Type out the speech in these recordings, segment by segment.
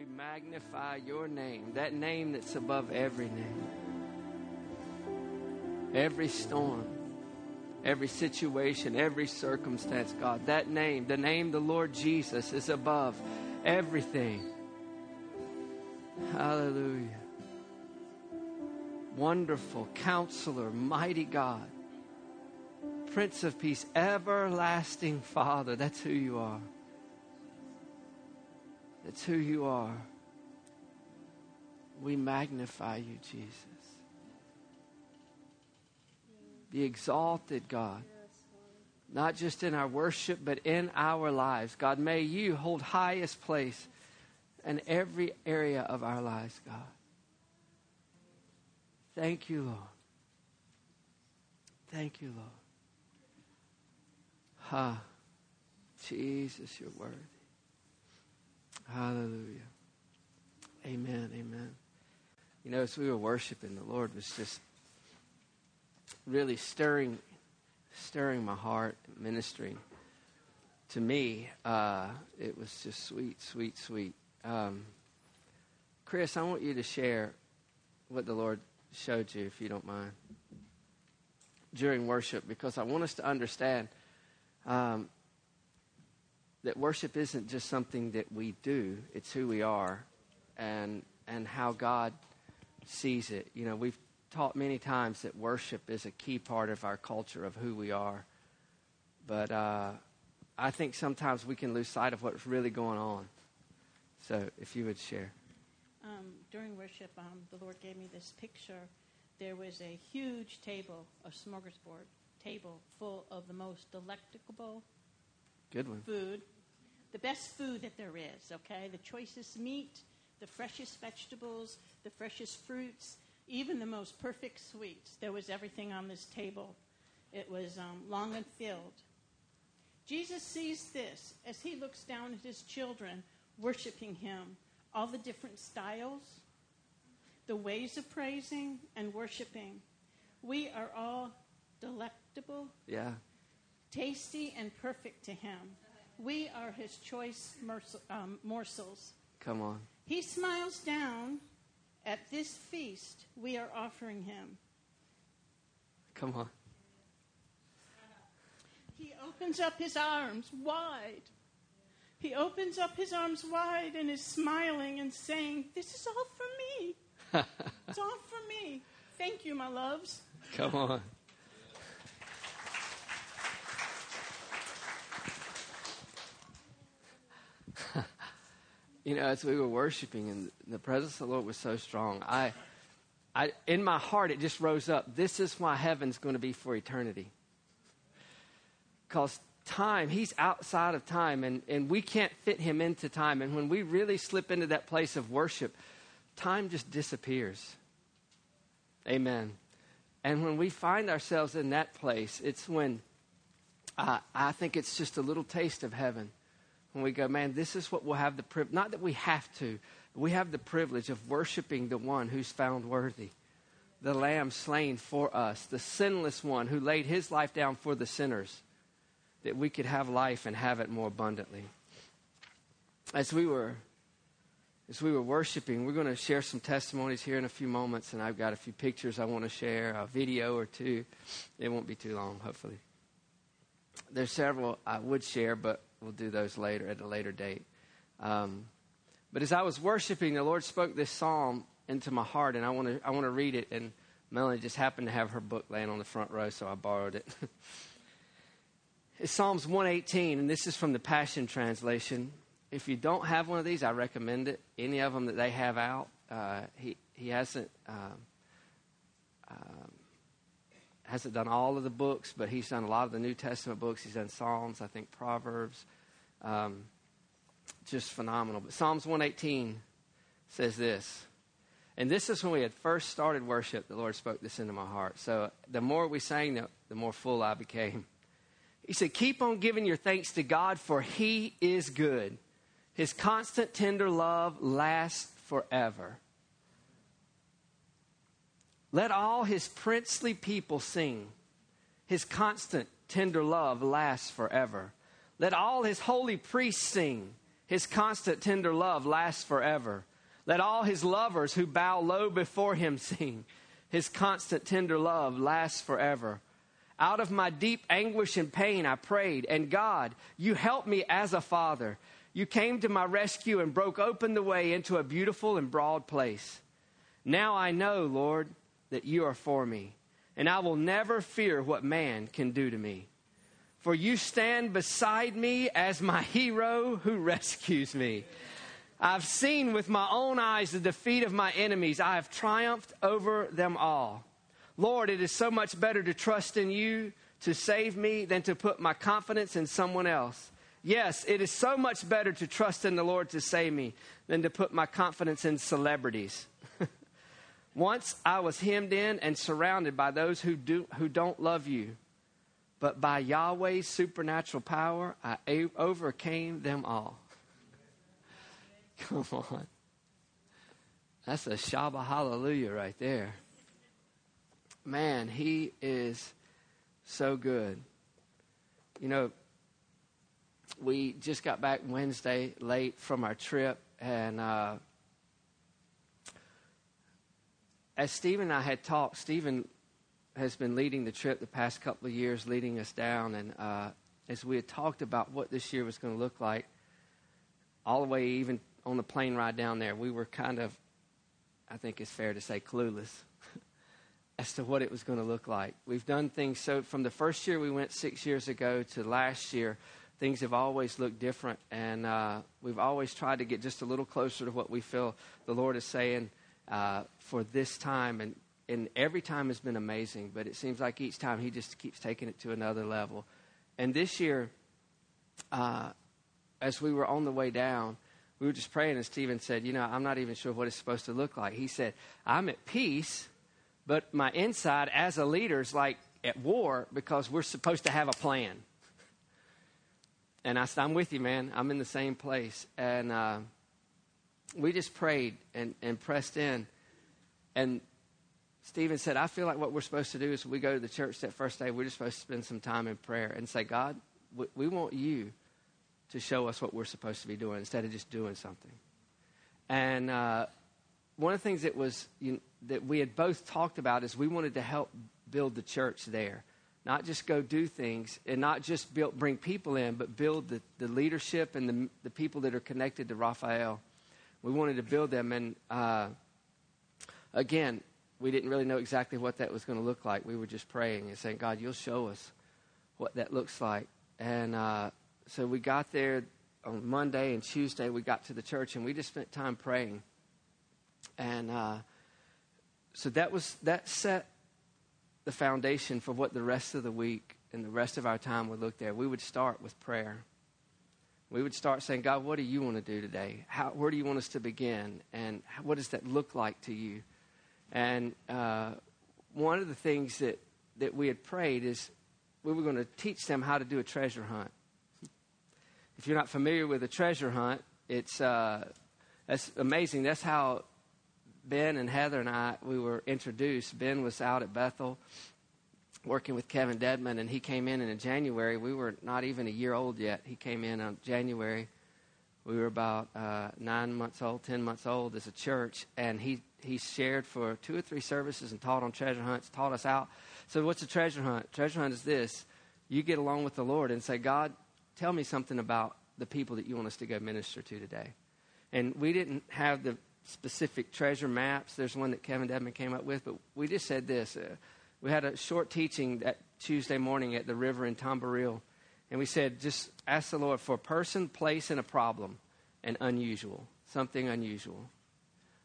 We magnify your name, that name that's above every name. Every storm, every situation, every circumstance, God, that name, the name the Lord Jesus, is above everything. Hallelujah. Wonderful counselor, mighty God, Prince of Peace, everlasting Father. That's who you are. That's who you are. We magnify you, Jesus. Be exalted, God. Not just in our worship, but in our lives. God, may you hold highest place in every area of our lives, God. Thank you, Lord. Thank you, Lord. Ha. Ah, Jesus, you're worthy. Hallelujah. Amen. Amen. You know, as we were worshiping, the Lord was just really stirring, stirring my heart, ministering to me. Uh, it was just sweet, sweet, sweet. Um, Chris, I want you to share what the Lord showed you, if you don't mind, during worship, because I want us to understand um, that worship isn't just something that we do, it's who we are and, and how God sees it. You know, we've taught many times that worship is a key part of our culture of who we are. But uh, I think sometimes we can lose sight of what's really going on. So if you would share. Um, during worship, um, the Lord gave me this picture. There was a huge table, a smorgasbord table full of the most delectable Good one. food, the best food that there is, okay? The choicest meat, the freshest vegetables, the freshest fruits, even the most perfect sweets. There was everything on this table. It was um, long and filled. Jesus sees this as he looks down at his children worshiping him, all the different styles, the ways of praising and worshiping. We are all delectable, yeah, tasty, and perfect to him. We are his choice um, morsels. Come on. He smiles down at this feast we are offering him. Come on. He opens up his arms wide. He opens up his arms wide and is smiling and saying, This is all for me. it's all for me. Thank you, my loves. Come on. you know, as we were worshiping and the presence of the Lord was so strong, I, I, in my heart, it just rose up. This is why heaven's going to be for eternity. Because time, he's outside of time, and, and we can't fit him into time. And when we really slip into that place of worship, time just disappears. Amen. And when we find ourselves in that place, it's when uh, I think it's just a little taste of heaven when we go, man, this is what we'll have the privilege, not that we have to, we have the privilege of worshiping the one who's found worthy, the lamb slain for us, the sinless one who laid his life down for the sinners, that we could have life and have it more abundantly. As we were as we were worshiping, we're going to share some testimonies here in a few moments, and I've got a few pictures I want to share, a video or two. It won't be too long, hopefully. There's several I would share, but we'll do those later at a later date. Um, but as I was worshiping, the Lord spoke this psalm into my heart, and I want to I want to read it. And Melanie just happened to have her book laying on the front row, so I borrowed it. it's Psalms 118, and this is from the Passion Translation. If you don't have one of these, I recommend it. Any of them that they have out, uh, he he hasn't. Um, um, hasn't done all of the books, but he's done a lot of the New Testament books. He's done Psalms, I think Proverbs. Um, just phenomenal. But Psalms 118 says this. And this is when we had first started worship. The Lord spoke this into my heart. So the more we sang, the, the more full I became. He said, Keep on giving your thanks to God, for He is good. His constant, tender love lasts forever. Let all his princely people sing. His constant, tender love lasts forever. Let all his holy priests sing. His constant tender love lasts forever. Let all his lovers who bow low before him sing. His constant tender love lasts forever. Out of my deep anguish and pain, I prayed, and God, you helped me as a father. You came to my rescue and broke open the way into a beautiful and broad place. Now I know, Lord, that you are for me, and I will never fear what man can do to me. For you stand beside me as my hero who rescues me. I've seen with my own eyes the defeat of my enemies. I have triumphed over them all. Lord, it is so much better to trust in you to save me than to put my confidence in someone else. Yes, it is so much better to trust in the Lord to save me than to put my confidence in celebrities. Once I was hemmed in and surrounded by those who, do, who don't love you, but by Yahweh's supernatural power, I overcame them all. Come on. That's a shabach hallelujah right there. Man, he is so good. You know, we just got back Wednesday late from our trip, and uh, as Stephen and I had talked, Stephen has been leading the trip the past couple of years, leading us down, and uh, as we had talked about what this year was going to look like, all the way even on the plane ride down there, we were kind of, I think it's fair to say, clueless as to what it was going to look like. We've done things so from the first year we went six years ago to last year, things have always looked different, and uh, we've always tried to get just a little closer to what we feel the Lord is saying uh, for this time. And, and every time has been amazing, but it seems like each time He just keeps taking it to another level. And this year, uh, as we were on the way down, we were just praying, and Stephen said, You know, I'm not even sure what it's supposed to look like. He said, I'm at peace, but my inside as a leader is like at war because we're supposed to have a plan. And I said, I'm with you, man. I'm in the same place. And uh, we just prayed and, and pressed in. And Stephen said, I feel like what we're supposed to do is we go to the church that first day, we're just supposed to spend some time in prayer and say, God, we, we want you to show us what we're supposed to be doing instead of just doing something. And uh, one of the things that was you that we had both talked about is we wanted to help build the church there, not just go do things and not just build, bring people in, but build the, the leadership and the, the people that are connected to Raphael. We wanted to build them. And uh, again, we didn't really know exactly what that was going to look like. We were just praying and saying, God, you'll show us what that looks like. And uh, so we got there on Monday and Tuesday. We got to the church and we just spent time praying. And uh, so that was that set the foundation for what the rest of the week and the rest of our time would look there. We would start with prayer we would start saying, God, what do you want to do today? How, where do you want us to begin? And what does that look like to you? And uh, one of the things that, that we had prayed is we were going to teach them how to do a treasure hunt. If you're not familiar with a treasure hunt, it's uh, that's amazing. That's how Ben and Heather and I we were introduced. Ben was out at Bethel working with Kevin Dedmon, and he came in in January. We were not even a year old yet. He came in on January. We were about uh, nine months old, ten months old as a church, and he he shared for two or three services and taught on treasure hunts, taught us out. So, what's a treasure hunt? Treasure hunt is this: you get along with the Lord and say, God, tell me something about the people that you want us to go minister to today. And we didn't have the specific treasure maps. There's one that Kevin Dedmon came up with, but we just said this. Uh, we had a short teaching that Tuesday morning at the river in Tamboril. And we said, just ask the Lord for a person, place, and a problem, and unusual, something unusual.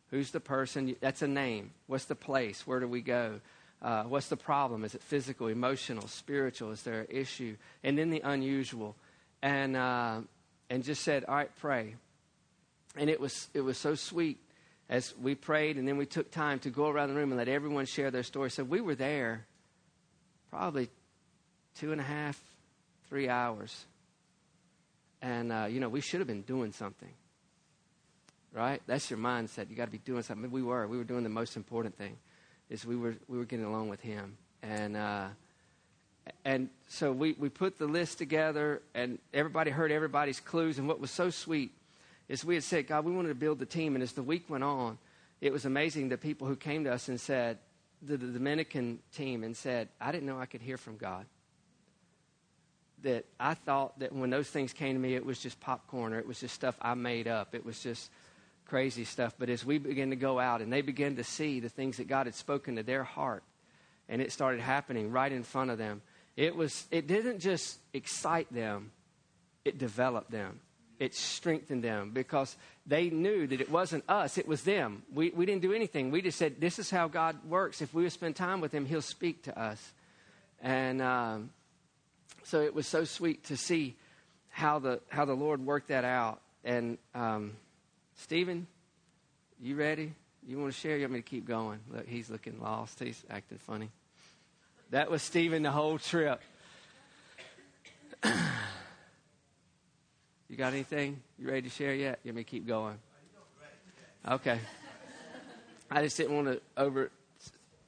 Who's the person? That's a name. What's the place? Where do we go? Uh, what's the problem? Is it physical, emotional, spiritual? Is there an issue? And then the unusual. And, uh, and just said, all right, pray. And it was, it was so sweet as we prayed and then we took time to go around the room and let everyone share their story. So we were there probably two and a half, three hours. And, uh, you know, we should have been doing something. Right? That's your mindset. You got to be doing something. We were. We were doing the most important thing is we were, we were getting along with him. And, uh, and so we, we put the list together and everybody heard everybody's clues. And what was so sweet – is we had said, God, we wanted to build the team. And as the week went on, it was amazing the people who came to us and said, the, the Dominican team, and said, I didn't know I could hear from God. That I thought that when those things came to me, it was just popcorn or it was just stuff I made up. It was just crazy stuff. But as we began to go out and they began to see the things that God had spoken to their heart, and it started happening right in front of them, it was it didn't just excite them, it developed them it strengthened them because they knew that it wasn't us, it was them. We, we didn't do anything. We just said, This is how God works. If we would spend time with Him, He'll speak to us. And um, so it was so sweet to see how the, how the Lord worked that out. And um, Stephen, you ready? You want to share? You want me to keep going? Look, he's looking lost. He's acting funny. That was Stephen the whole trip. You got anything you ready to share yet? Want me keep going? Okay. I just didn't want to over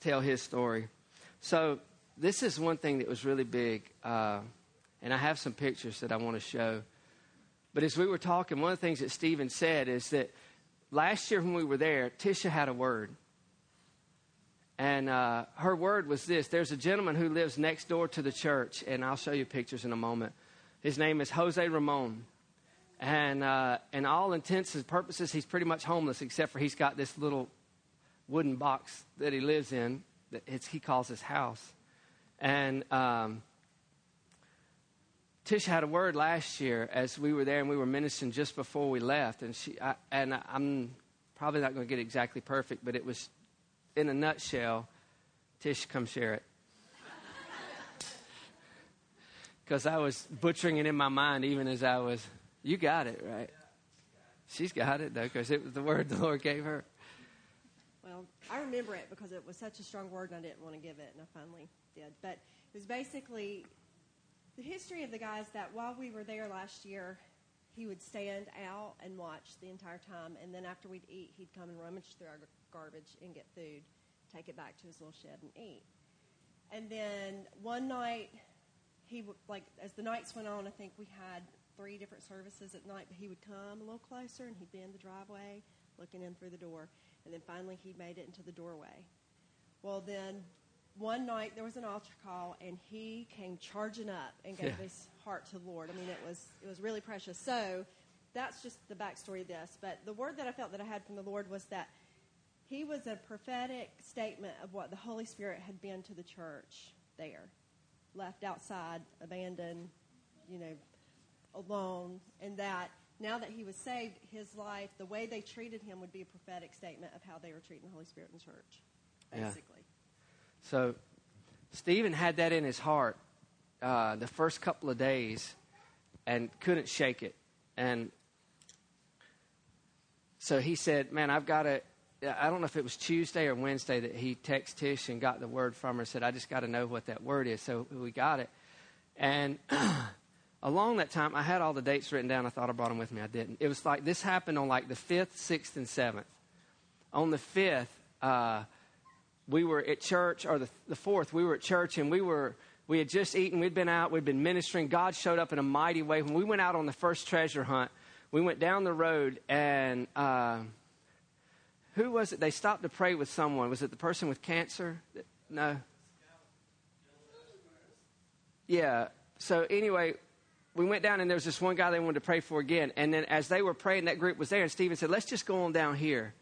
tell his story. So this is one thing that was really big, uh, and I have some pictures that I want to show. But as we were talking, one of the things that Stephen said is that last year when we were there, Tisha had a word. And uh, her word was this there's a gentleman who lives next door to the church, and I'll show you pictures in a moment. His name is Jose Ramon. And uh, in all intents and purposes, he's pretty much homeless, except for he's got this little wooden box that he lives in that he calls his house. And um, Tish had a word last year as we were there and we were ministering just before we left. And, she, I, and I'm probably not going to get exactly perfect, but it was in a nutshell. Tish, come share it. Because I was butchering it in my mind even as I was you got it, right? She's got it, though, because it was the word the Lord gave her. Well, I remember it because it was such a strong word and I didn't want to give it, and I finally did. But it was basically the history of the guys that while we were there last year, he would stand out and watch the entire time, and then after we'd eat, he'd come and rummage through our garbage and get food, take it back to his little shed and eat. And then one night, he like as the nights went on, I think we had three different services at night, but he would come a little closer and he'd be in the driveway looking in through the door. And then finally he made it into the doorway. Well, then one night there was an altar call and he came charging up and gave yeah. his heart to the Lord. I mean, it was, it was really precious. So that's just the backstory of this. But the word that I felt that I had from the Lord was that he was a prophetic statement of what the Holy Spirit had been to the church there, left outside, abandoned, you know, alone, and that now that he was saved, his life, the way they treated him would be a prophetic statement of how they were treating the Holy Spirit in church, basically. Yeah. So, Stephen had that in his heart uh, the first couple of days and couldn't shake it. And so he said, Man, I've got to. I don't know if it was Tuesday or Wednesday that he texted Tish and got the word from her. Said, I just got to know what that word is. So we got it. And along that time, I had all the dates written down. I thought I brought them with me. I didn't. It was like this happened on like the 5th, 6th, and 7th. On the 5th, uh, we were at church, or the, the 4th, we were at church, and we were. We had just eaten, we'd been out, we'd been ministering. God showed up in a mighty way. When we went out on the first treasure hunt, we went down the road, and uh, who was it? They stopped to pray with someone. Was it the person with cancer? No. Yeah. So, anyway, we went down and there was this one guy they wanted to pray for again. And then as they were praying, that group was there, and Stephen said, Let's just go on down here.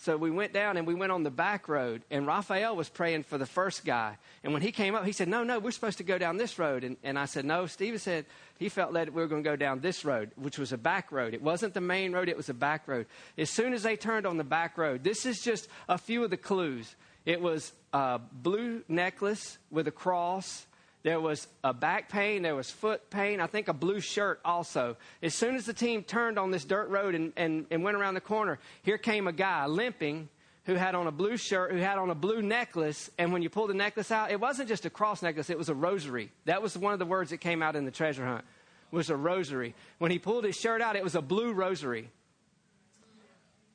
So we went down and we went on the back road, and Raphael was praying for the first guy. And when he came up, he said, No, no, we're supposed to go down this road. And, and I said, No. Stephen said he felt led we were going to go down this road, which was a back road. It wasn't the main road, it was a back road. As soon as they turned on the back road, this is just a few of the clues. It was a blue necklace with a cross there was a back pain. There was foot pain. I think a blue shirt also. As soon as the team turned on this dirt road and, and, and went around the corner, here came a guy limping who had on a blue shirt, who had on a blue necklace. And when you pulled the necklace out, it wasn't just a cross necklace, it was a rosary. That was one of the words that came out in the treasure hunt, was a rosary. When he pulled his shirt out, it was a blue rosary.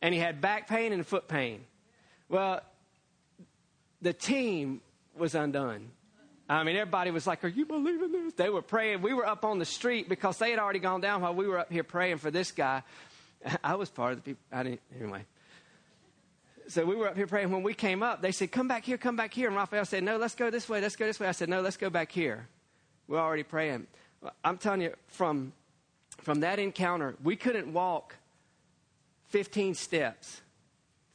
And he had back pain and foot pain. Well, the team was undone. I mean, everybody was like, Are you believing this? They were praying. We were up on the street because they had already gone down while we were up here praying for this guy. I was part of the people. I didn't, anyway. So we were up here praying. When we came up, they said, Come back here, come back here. And Raphael said, No, let's go this way, let's go this way. I said, No, let's go back here. We're already praying. I'm telling you, from, from that encounter, we couldn't walk 15 steps,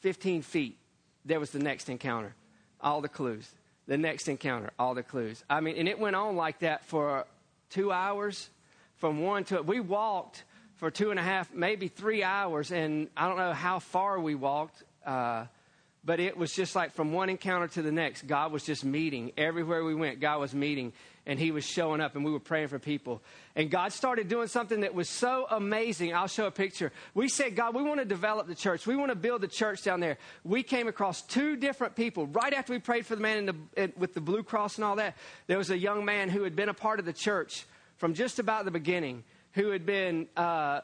15 feet. There was the next encounter. All the clues. The next encounter, all the clues. I mean, and it went on like that for two hours from one to we walked for two and a half, maybe three hours, and I don't know how far we walked, uh, but it was just like from one encounter to the next, God was just meeting. Everywhere we went, God was meeting, and He was showing up, and we were praying for people. And God started doing something that was so amazing. I'll show a picture. We said, God, we want to develop the church. We want to build the church down there. We came across two different people right after we prayed for the man in the, with the Blue Cross and all that. There was a young man who had been a part of the church from just about the beginning who had been uh,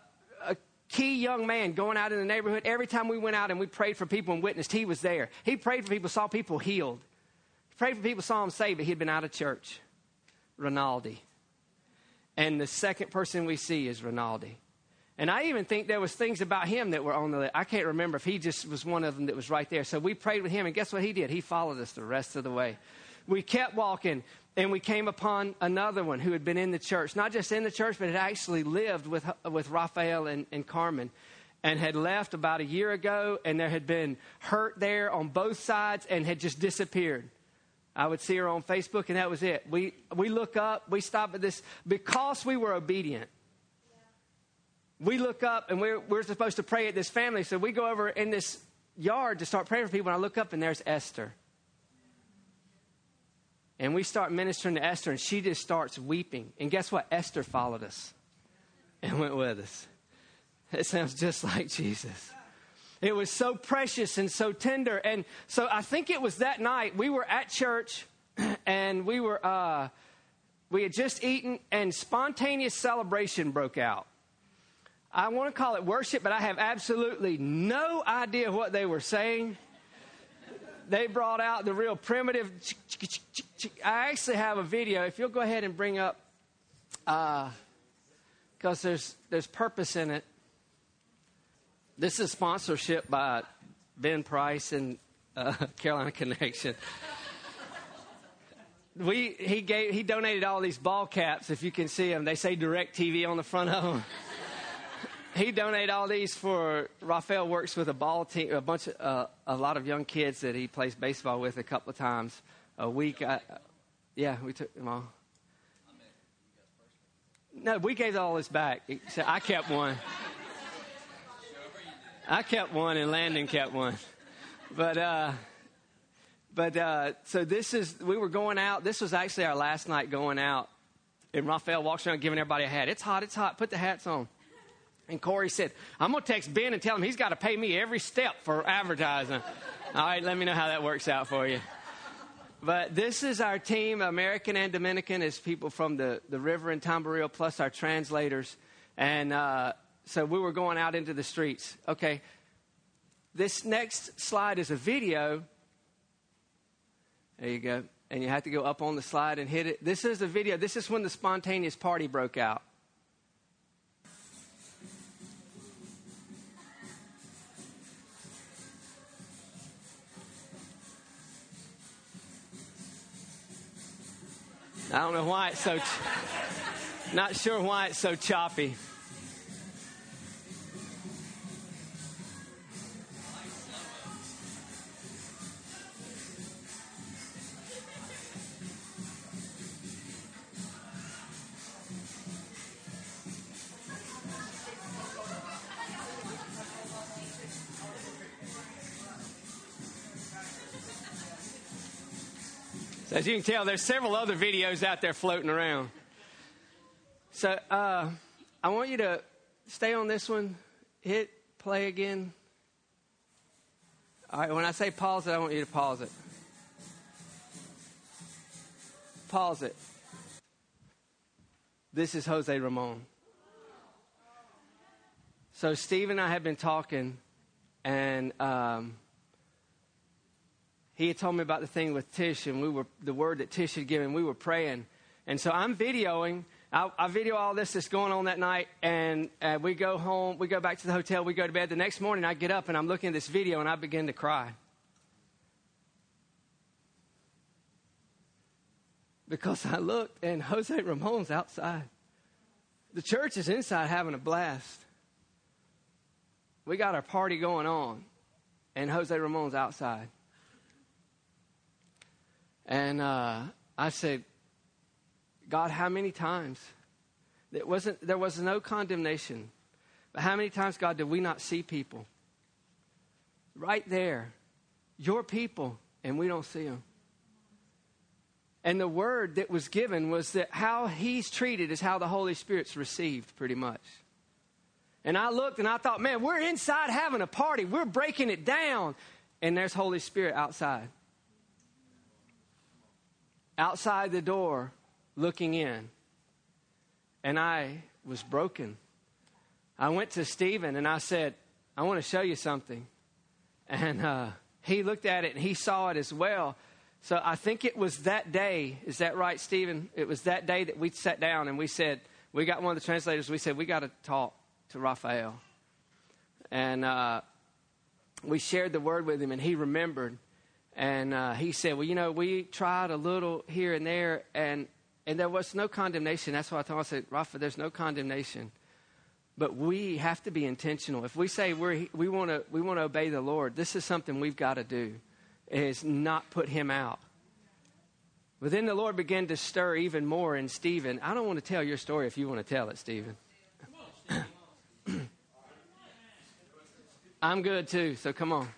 a key young man going out in the neighborhood. Every time we went out and we prayed for people and witnessed, he was there. He prayed for people, saw people healed. He prayed for people, saw them saved, but he'd been out of church. Rinaldi. And the second person we see is Rinaldi. And I even think there was things about him that were on the list. I can't remember if he just was one of them that was right there. So we prayed with him, and guess what he did? He followed us the rest of the way. We kept walking, and we came upon another one who had been in the church, not just in the church, but had actually lived with, with Raphael and, and Carmen and had left about a year ago, and there had been hurt there on both sides and had just disappeared. I would see her on Facebook, and that was it. We, we look up, we stop at this because we were obedient. We look up, and we're, we're supposed to pray at this family. So we go over in this yard to start praying for people, and I look up, and there's Esther. And we start ministering to Esther, and she just starts weeping. And guess what? Esther followed us and went with us. It sounds just like Jesus. It was so precious and so tender. And so I think it was that night we were at church, and we were uh, we had just eaten, and spontaneous celebration broke out. I want to call it worship, but I have absolutely no idea what they were saying they brought out the real primitive. I actually have a video. If you'll go ahead and bring up, because uh, there's there's purpose in it. This is sponsorship by Ben Price and uh, Carolina Connection. we he gave he donated all these ball caps. If you can see them, they say DirecTV on the front of them he donated all these for Raphael works with a ball team, a bunch of uh, a lot of young kids that he plays baseball with a couple of times a week. I, yeah, we took them all. No, we gave all this back. I kept one. I kept one, and Landon kept one. But uh, but uh, so this is we were going out. This was actually our last night going out, and Raphael walks around giving everybody a hat. It's hot. It's hot. Put the hats on. And Corey said, I'm going to text Ben and tell him he's got to pay me every step for advertising. All right, let me know how that works out for you. But this is our team, American and Dominican, is people from the, the river in Tamboril, plus our translators. And uh, so we were going out into the streets. Okay, this next slide is a video. There you go. And you have to go up on the slide and hit it. This is a video. This is when the spontaneous party broke out. I don't know why it's so, ch- not sure why it's so choppy. As you can tell, there's several other videos out there floating around. So uh, I want you to stay on this one. Hit play again. All right, when I say pause it, I want you to pause it. Pause it. This is Jose Ramon. So Steve and I have been talking, and um, he had told me about the thing with Tish, and we were the word that Tish had given. We were praying, and so I'm videoing. I, I video all this that's going on that night, and uh, we go home, we go back to the hotel, we go to bed. The next morning, I get up and I'm looking at this video, and I begin to cry. Because I looked, and Jose Ramon's outside. The church is inside having a blast. We got our party going on, and Jose Ramon's outside. And uh, I said, God, how many times? It wasn't, there was no condemnation. But how many times, God, did we not see people? Right there. Your people, and we don't see them. And the word that was given was that how he's treated is how the Holy Spirit's received, pretty much. And I looked and I thought, man, we're inside having a party. We're breaking it down. And there's Holy Spirit outside. Outside the door, looking in. And I was broken. I went to Stephen and I said, I want to show you something. And uh, he looked at it and he saw it as well. So I think it was that day. Is that right, Stephen? It was that day that we sat down and we said, we got one of the translators, we said, we got to talk to Raphael. And uh, we shared the word with him and he remembered. And uh, he said, well, you know, we tried a little here and there and, and there was no condemnation. That's why I him, I said, Rafa, there's no condemnation. But we have to be intentional. If we say we're, we want to we want to obey the Lord, this is something we've got to do is not put him out. But then the Lord began to stir even more in Stephen. I don't want to tell your story if you want to tell it, Stephen. I'm good too, so come on.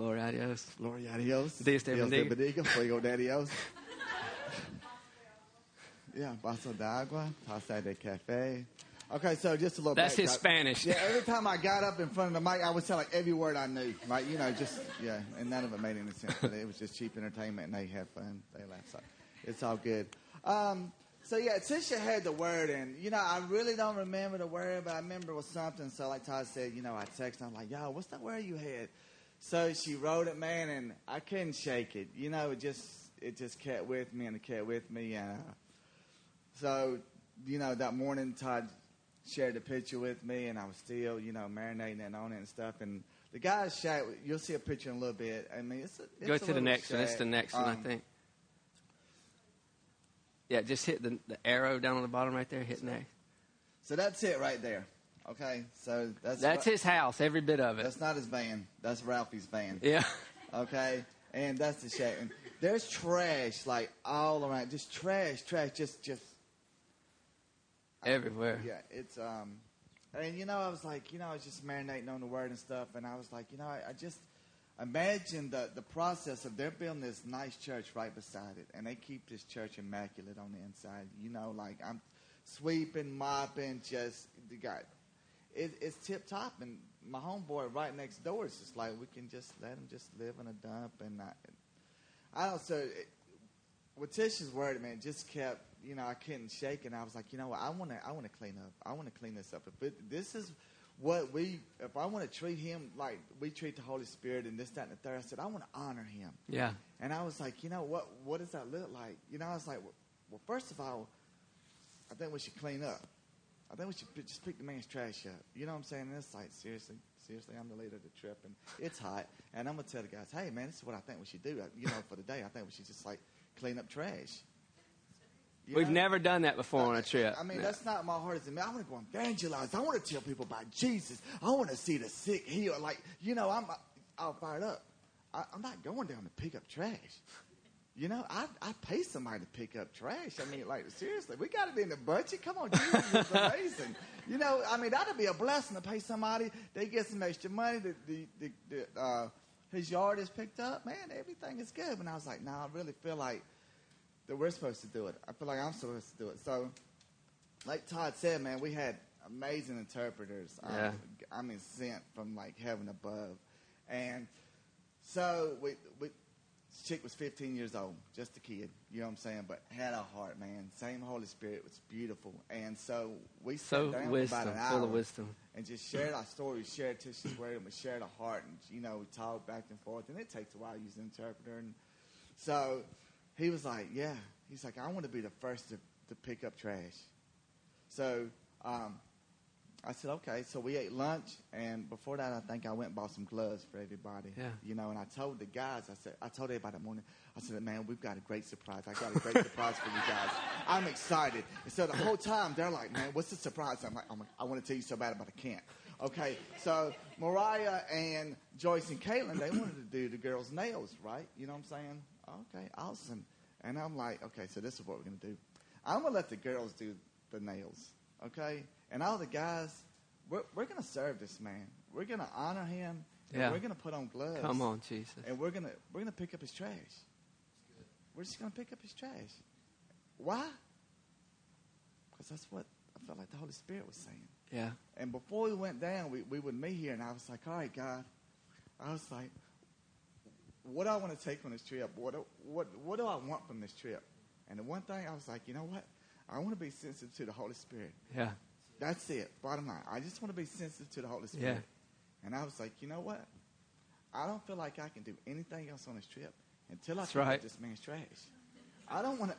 Gloria a Dios. Gloria a Dios. Dios te Dios te bendiga. bendiga. Fuego de Dios. yeah, vaso de agua, taza de café. Okay, so just a little bit. That's his. Spanish. Yeah, every time I got up in front of the mic, I would say like every word I knew. Like, you know, just, yeah, and none of it made any sense. But it was just cheap entertainment, and they had fun. They laughed. So it's all good. Um, so, yeah, Tisha had the word, and, you know, I really don't remember the word, but I remember it was something. So, like Todd said, you know, I texted, I'm like, yo, what's that word you had? So she wrote it, man, and I couldn't shake it. You know, it just it just kept with me and it kept with me. And uh, so, you know, that morning Todd shared the picture with me, and I was still, you know, marinating it on it and stuff. And the guy's shack, you'll see a picture in a little bit. I mean, it's, a, it's Go a to the next one. It's the next one, I Um, think. Yeah, just hit the, the arrow down on the bottom right there. Hit next. So that's it right there. Okay, so that's That's his house, every bit of it. That's not his van. That's Ralphie's van. Yeah. okay? And that's the shack. And there's trash like all around, just trash, trash, just just Everywhere. yeah. It's um, and you know I was like, you know, I was just marinating on the word and stuff, and I was like, you know, I, I just imagine the the process of they're building this nice church right beside it, and they keep this church immaculate on the inside. You know, like I'm sweeping, mopping, just the guy. It, it's tip top, and my homeboy right next door is just like we can just let him just live in a dump, and not. I don't so. It, with Tish's word, man, just kept. You know, I couldn't shake, and I was like, you know what? I want to. I want to clean up. I want to clean this up. If it, this is what we, if I want to treat him like we treat the Holy Spirit and this, that, and the third, I said I want to honor him. Yeah. And I was like, you know what? What does that look like? You know, I was like, well, well first of all, I think we should clean up. I think we should just pick the man's trash up. You know what I'm saying? And it's like, seriously, seriously, I'm the leader of the trip, and it's hot. And I'm gonna tell the guys, hey, man, this is what I think we should do. Uh, You know, for the day, I think we should just like clean up trash. You We've know? never done that before on a trip. I mean, No. that's not my heart. Is in. I want to go evangelize. I want to tell people about Jesus. I want to see the sick healed. Like, you know, I'm all fired up. I, I'm not going down to pick up trash. You know, I I pay somebody to pick up trash. I mean, like seriously, we got it in the budget. Come on, Jesus is amazing. You know, I mean, that'd be a blessing to pay somebody. They get some extra money. The the, the, the uh, his yard is picked up. Man, everything is good. And I was like, no, I really feel like that we're supposed to do it. I feel like I'm supposed to do it. So, like Todd said, man, we had amazing interpreters. um, Yeah. I mean, sent from like heaven above, and so we we. This chick was 15 years old, just a kid, you know what I'm saying, but had a heart, man. same Holy Spirit. It was beautiful. And so we sat down wisdom, about an hour full of wisdom. and just shared our stories, shared Tisha's word, and we shared our heart, and you know, we talked back and forth. And it takes a while to use an interpreter. And so he was like, "Yeah." He's like, "I want to be the first to, to pick up trash." So um, I said, "Okay." So we ate lunch, and before that, I think I went and bought some gloves for everybody. Yeah. You know, and I told the guys, I said, I told everybody that morning, I said, "Man, we've got a great surprise. I got a great surprise for you guys. I'm excited." And so the whole time they're like, "Man, what's the surprise?" I'm like, oh I'm like "I want to tell you so bad, but I can't." Okay, so Mariah and Joyce and Caitlin, they wanted to do the girls' nails, right? You know what I'm saying? Okay, awesome. And I'm like, okay, so this is what we're going to do. I'm going to let the girls do the nails, okay? And all the guys, we're, we're going to serve this man. We're going to honor him. And Yeah. We're going to put on gloves. Come on, Jesus. And we're going to we're going to pick up his trash. We're just going to pick up his trash. Why? Because that's what I felt like the Holy Spirit was saying. Yeah. And before we went down, we, we would meet here, and I was like, all right, God. I was like, what do I want to take on this trip? What do, what, what do I want from this trip? And the one thing I was like, you know what? I want to be sensitive to the Holy Spirit. Yeah. That's it. Bottom line. I just want to be sensitive to the Holy Spirit. Yeah. And I was like, you know what? I don't feel like I can do anything else on this trip until I That's pick right. up this man's trash. I don't want to.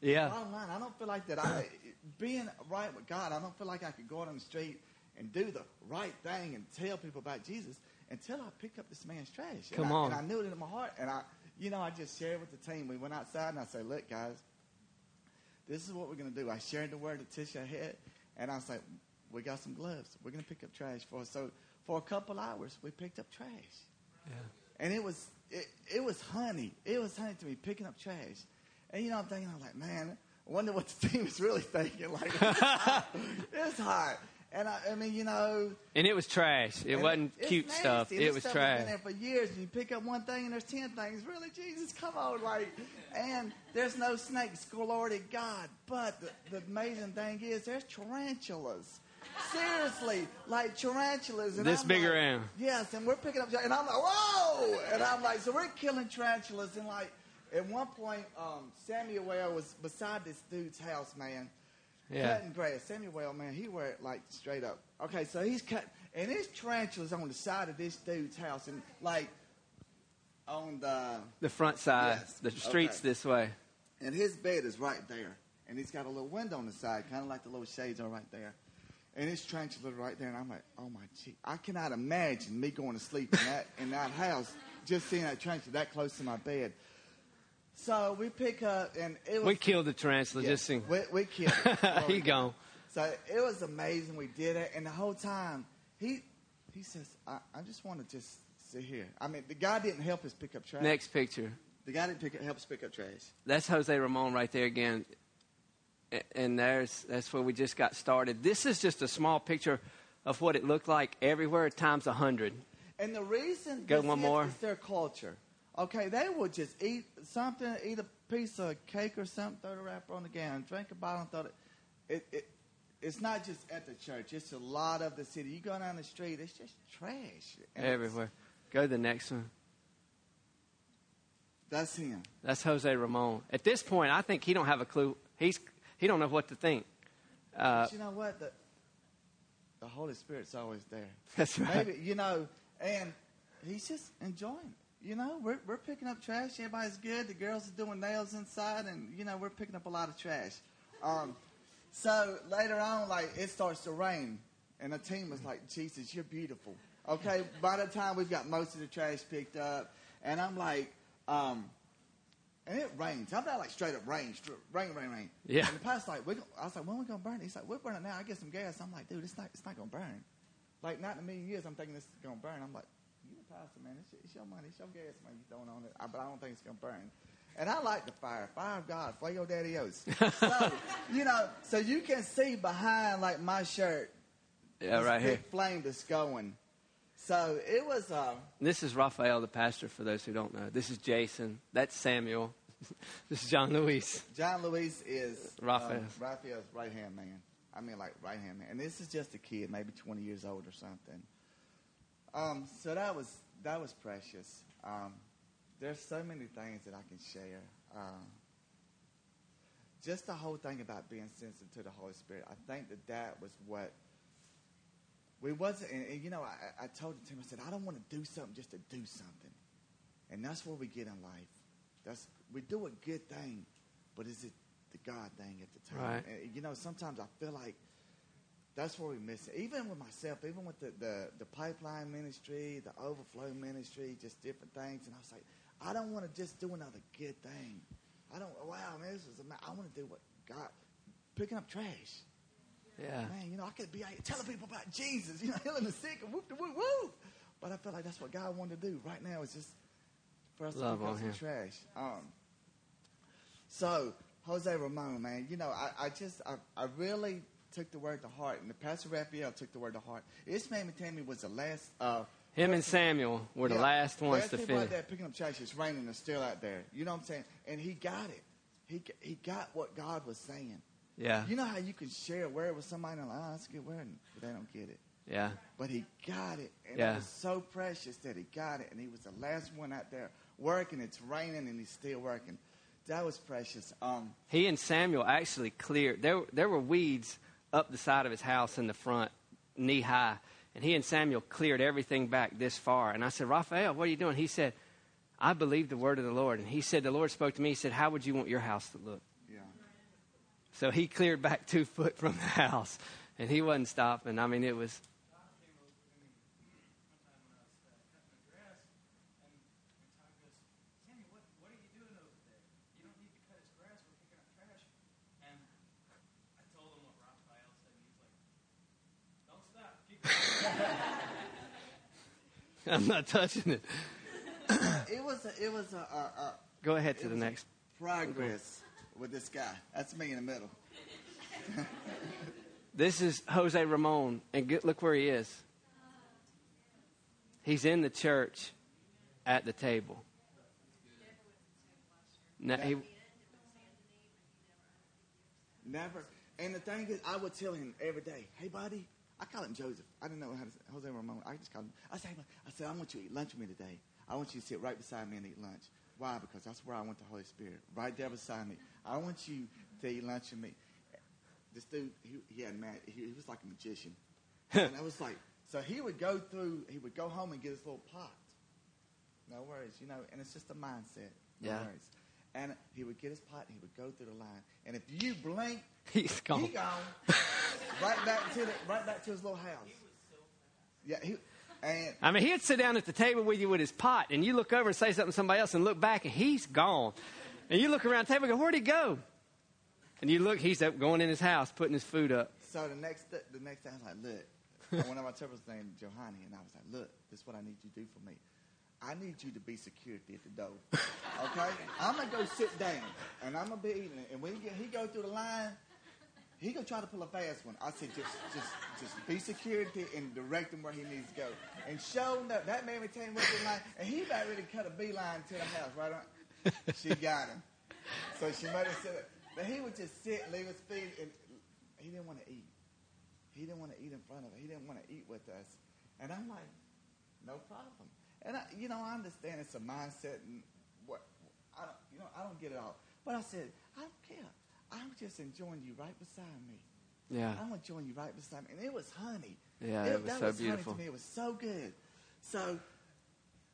Yeah. Bottom line, I don't feel like that. I being right with God. I don't feel like I could go out on the street and do the right thing and tell people about Jesus until I pick up this man's trash. And Come I- on. And I knew it in my heart. And I, you know, I just shared with the team. We went outside and I said, look, guys, this is what we're going to do. I shared the word that Tisha had, and I was like, we got some gloves. We're going to pick up trash for us. So for a couple hours, we picked up trash. Yeah. And it was it, it was honey. It was honey to me picking up trash. And you know, I'm thinking, I'm like, man, I wonder what the team is really thinking. Like, it's hot. And I, I mean, you know, And it was trash. It wasn't it's cute nasty. stuff. It this was stuff trash. Been there for years, and you pick up one thing, and there's ten things. Really, Jesus, come on, like, and there's no snakes. Glory to God. But the, the amazing thing is, there's tarantulas. Seriously, like tarantulas. And This I'm big like, around. Yes, and we're picking up, and I'm like, whoa! And I'm like, so we're killing tarantulas, and like, at one point, um, Samuel was beside this dude's house, man Yeah. cutting grass. Samuel, man, he wear it like straight up. Okay, so he's cut, and there's tarantulas on the side of this dude's house, and like on the, The front side. Yes. The streets Okay. this way. and his bed is right there, and he's got a little window on the side, kind of like the little shades are right there. And his tarantula is right there, and I'm like, oh my gee, I cannot imagine me going to sleep in that in that house, just seeing that tarantula that close to my bed. So we pick up, and it was We killed the tarantula Yeah, just sing. we, we killed it. He gone. So it was amazing. We did it, and the whole time he he says, "I, I just want to just sit here." I mean, the guy didn't help us pick up trash. Next picture. the guy didn't pick, help us pick up trash. That's Jose Ramon right there again. And there's that's where we just got started. This is just a small picture of what it looked like everywhere times a hundred. And the reason Go this one more. is their culture. Okay, they would just eat something, eat a piece of cake or something, throw the wrapper on the ground, drink a bottle, and throw it. It, it. It's not just at the church. It's a lot of the city. You go down the street, it's just trash Everywhere. Go to the next one. That's him. That's Jose Ramon. At this point, I think he don't have a clue. He's he don't know what to think. Uh, But you know what? The, the Holy Spirit's always there. That's right. Maybe, you know, and he's just enjoying it. You know, we're, we're picking up trash. Everybody's good. The girls are doing nails inside, and, you know, we're picking up a lot of trash. Um, so later on, like, it starts to rain, and the team was like, Jesus, you're beautiful. Okay, by the time we've got most of the trash picked up, and I'm like, um, and it rains. I'm not like straight up rain, rain, rain, rain. Yeah. And the pastor's like, gon- I was like, when are we gonna burn it? He's like, we're burning now. I get some gas. I'm like, dude, it's not, it's not gonna burn. Like, not in a million years. I'm thinking this is gonna burn. I'm like, you the pastor, man. It's, it's your money. It's your gas money you throwing on it. I, but I don't think it's gonna burn. And I like the fire. Fire of God. Fuego de Dios. so, you know, so you can see behind like my shirt. yeah, right here. flame that's going. So it was. Uh, This is Raphael, the pastor. For those who don't know, this is Jason. That's Samuel. this is John Luis. John Luis is Raphael. Um, Raphael's right hand man. I mean, like right hand man. And this is just a kid, maybe 20 years old or something. Um, so that was that was precious. Um, there's so many things that I can share. Um, just the whole thing about being sensitive to the Holy Spirit. I think that that was what we wasn't. And, and you know, I, I told Tim, I said, I don't want to do something just to do something, and that's where we get in life. That's we do a good thing, but is it the God thing at the time? Right. And, you know, sometimes I feel like that's where we miss it. Even with myself, even with the, the, the pipeline ministry, the overflow ministry, just different things. And I was like, I don't want to just do another good thing. I don't, wow, man, this is, ama- I want to do what God, picking up trash. Yeah. Man, you know, I could be out here telling people about Jesus, you know, healing the sick and whoop de whoop whoop. But I feel like that's what God wanted to do right now is just for us Love to pick up some trash. Um, so, Jose Ramon, man, you know, I, I just, I, I really took the word to heart, and the Pastor Raphael took the word to heart. Ishmael Matami was the last. Uh, Him and Samuel were the yeah, last ones last to finish. That picking up trash. It's raining. It's still out there. You know what I'm saying? And he got it. He, he got what God was saying. Yeah. You know how you can share a word with somebody and like, oh, that's a good word, but they don't get it. Yeah. But he got it. And Yeah. it was so precious that he got it. And he was the last one out there working. It's raining and he's still working. That was precious. Um, He and Samuel actually cleared. There, there were weeds up the side of his house in the front, knee high. And he and Samuel cleared everything back this far. And I said, Raphael, what are you doing? He said, I believe the word of the Lord. And he said, The Lord spoke to me. He said, How would you want your house to look? yeah. So he cleared back two foot from the house. And he wasn't stopping. I mean, it was. I'm not touching it. It was a, it was a, a, a Go ahead to the next. progress with this guy. That's me in the middle. This is Jose Ramon, and get, look where he is. He's in the church at the table. Now, he, Never. And the thing is, I would tell him every day, "Hey, buddy." I call him Joseph. I didn't know how to say Jose Ramon. I just called him. I said, "Hey, I said, I want you to eat lunch with me today. I want you to sit right beside me and eat lunch. Why? Because that's where I want the Holy Spirit, right there beside me. I want you to eat lunch with me." This dude, he, he had mad. He, he was like a magician, and I was like, so he would go through. He would go home and get his little pot. No worries, you know, and it's just a mindset. No Yeah. worries. And he would get his pot and he would go through the line. And if you blink, he's gone. he gone. right back to the right back to his little house. Yeah, he and I mean, he'd sit down at the table with you with his pot, and you look over and say something to somebody else, and look back, and he's gone. And you look around the table and go, Where'd he go? And you look, he's up going in his house, putting his food up. so the next th- the next day I was like, look, one of my interpreters named Johanny, and I was like, look, this is what I need you to do for me. I need you to be security at the door. Okay? I'm gonna go sit down and I'm gonna be eating it. And when he, get, he go through the line, he gonna try to pull a fast one. I said, just just just be security and direct him where he needs to go. And show him that that man came with the line and he about ready to cut a beeline to the house, right on. She got him. So she made him sit but he would just sit leave his feet and he didn't want to eat. He didn't want to eat in front of us. He didn't want to eat with us. And I'm like, no problem. And I, you know, I understand it's a mindset and what I don't, you know, I don't get it all. But I said, I don't care. I'm just enjoying you right beside me. Yeah. I'm enjoying you right beside me. And it was honey. Yeah, it was that so was beautiful. Honey to me. It was so good. So,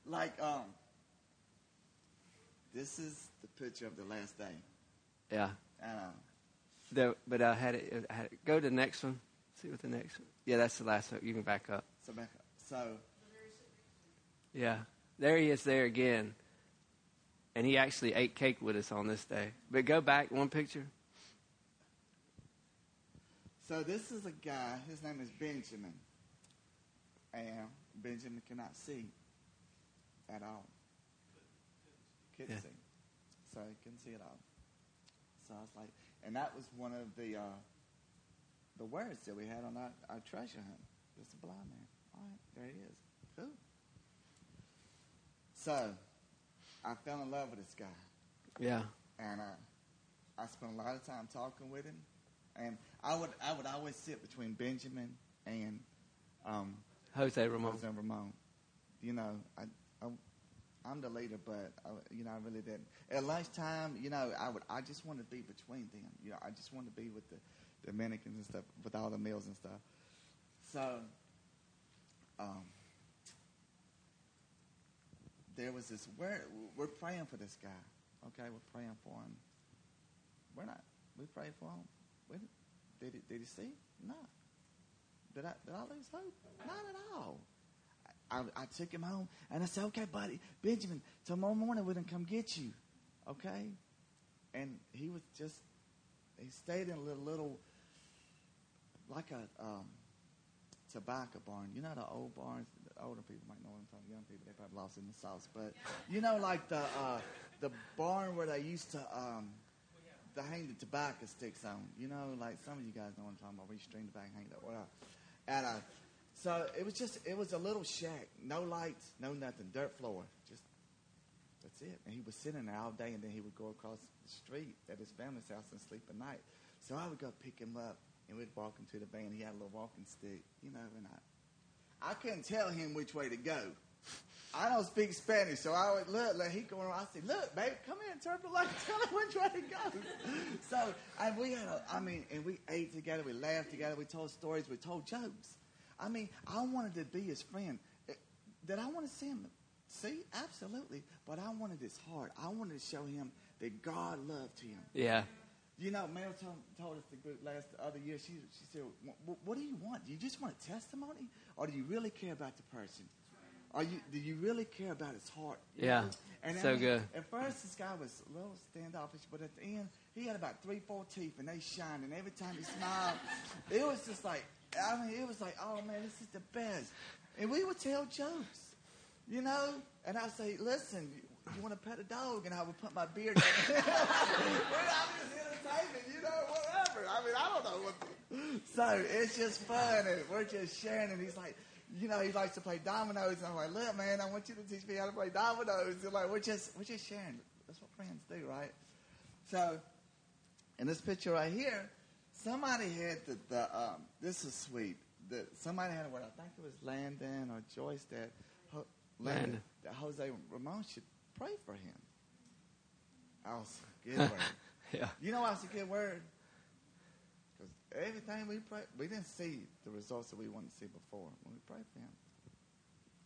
like, um, this is the picture of the last day. Yeah. Um, The, but I had, it, I had it. Go to the next one. See what the next one. Yeah, that's the last one. You can back up. so, back, up. so Yeah. There he is there again. And he actually ate cake with us on this day. But go back one picture. So this is a guy. His name is Benjamin, and Benjamin cannot see at all. Couldn't Yeah. see, so he couldn't see at all. So I was like, and that was one of the uh, the words that we had on our, our treasure hunt. Just a blind man. All right, there he is. Cool. So I fell in love with this guy Yeah. and uh, I spent a lot of time talking with him. And I would I would always sit between Benjamin and um, Jose Ramon. Jose Ramon. You know, I, I I'm the leader, but I, you know, I really didn't. At lunchtime, you know, I would, I just wanted to be between them. You know, I just wanted to be with the Dominicans and stuff, with all the meals and stuff. So, um, there was this. We're praying for this guy. Okay, we're praying for him. We're not. We prayed for him. We, did he, did he see? No. Did I did I lose hope? Not at all. I, I took him home and I said, okay, buddy, Benjamin, tomorrow morning we're going to come get you. Okay? And he was just, he stayed in a little, little like a um, tobacco barn. You know the old barns? Older people might know what I'm talking Young people, they probably lost in the sauce. But, you know, like the, uh, the barn where they used to, um, to hang the tobacco sticks on. You know, like some of you guys know what I'm talking about, where you string the back hang that. Well, and uh, so it was just, it was a little shack. No lights, no nothing. Dirt floor. Just, that's it. And he was sitting there all day, and then he would go across the street at his family's house and sleep at night. So I would go pick him up, and we'd walk him to the van. He had a little walking stick, you know, and I, I couldn't tell him which way to go. I don't speak Spanish, so I would look, like he going around. I said, "Look, baby, come here, and interpret like tell him which way to go." so, and we had, a, I mean, and we ate together, we laughed together, we told stories, we told jokes. I mean, I wanted to be his friend. Eh, did I want to see him? See, absolutely. But I wanted his heart. I wanted to show him that God loved him. Yeah. You know, Mel told, told us the group last the other year. She she said, what, "What do you want? Do you just want a testimony, or do you really care about the person? Are you do you really care about his heart? You Yeah. know? And So good. At first, this guy was a little standoffish, but at the end, he had about three, four teeth, and they shined. And every time he smiled, it was just like, I mean, it was like, oh man, this is the best. And we would tell jokes, you know. And I'd say, listen, you want to pet a dog? And I would put my beard. I'm just entertaining, you know, I mean, I don't know what. The, so it's just fun, and we're just sharing. And he's like, you know, he likes to play dominoes. And I'm like, look, man, I want you to teach me how to play dominoes. And like, we're just, we're just sharing. That's what friends do, right? So, in this picture right here, somebody had the, the um, this is sweet. The, somebody had what I think it was Landon or Joyce that, Ho, Landon, that Jose Ramon should pray for him. I was good word. Yeah. You know why it's a good word? Everything we pray, we didn't see the results that we wanted to see before when we prayed for him.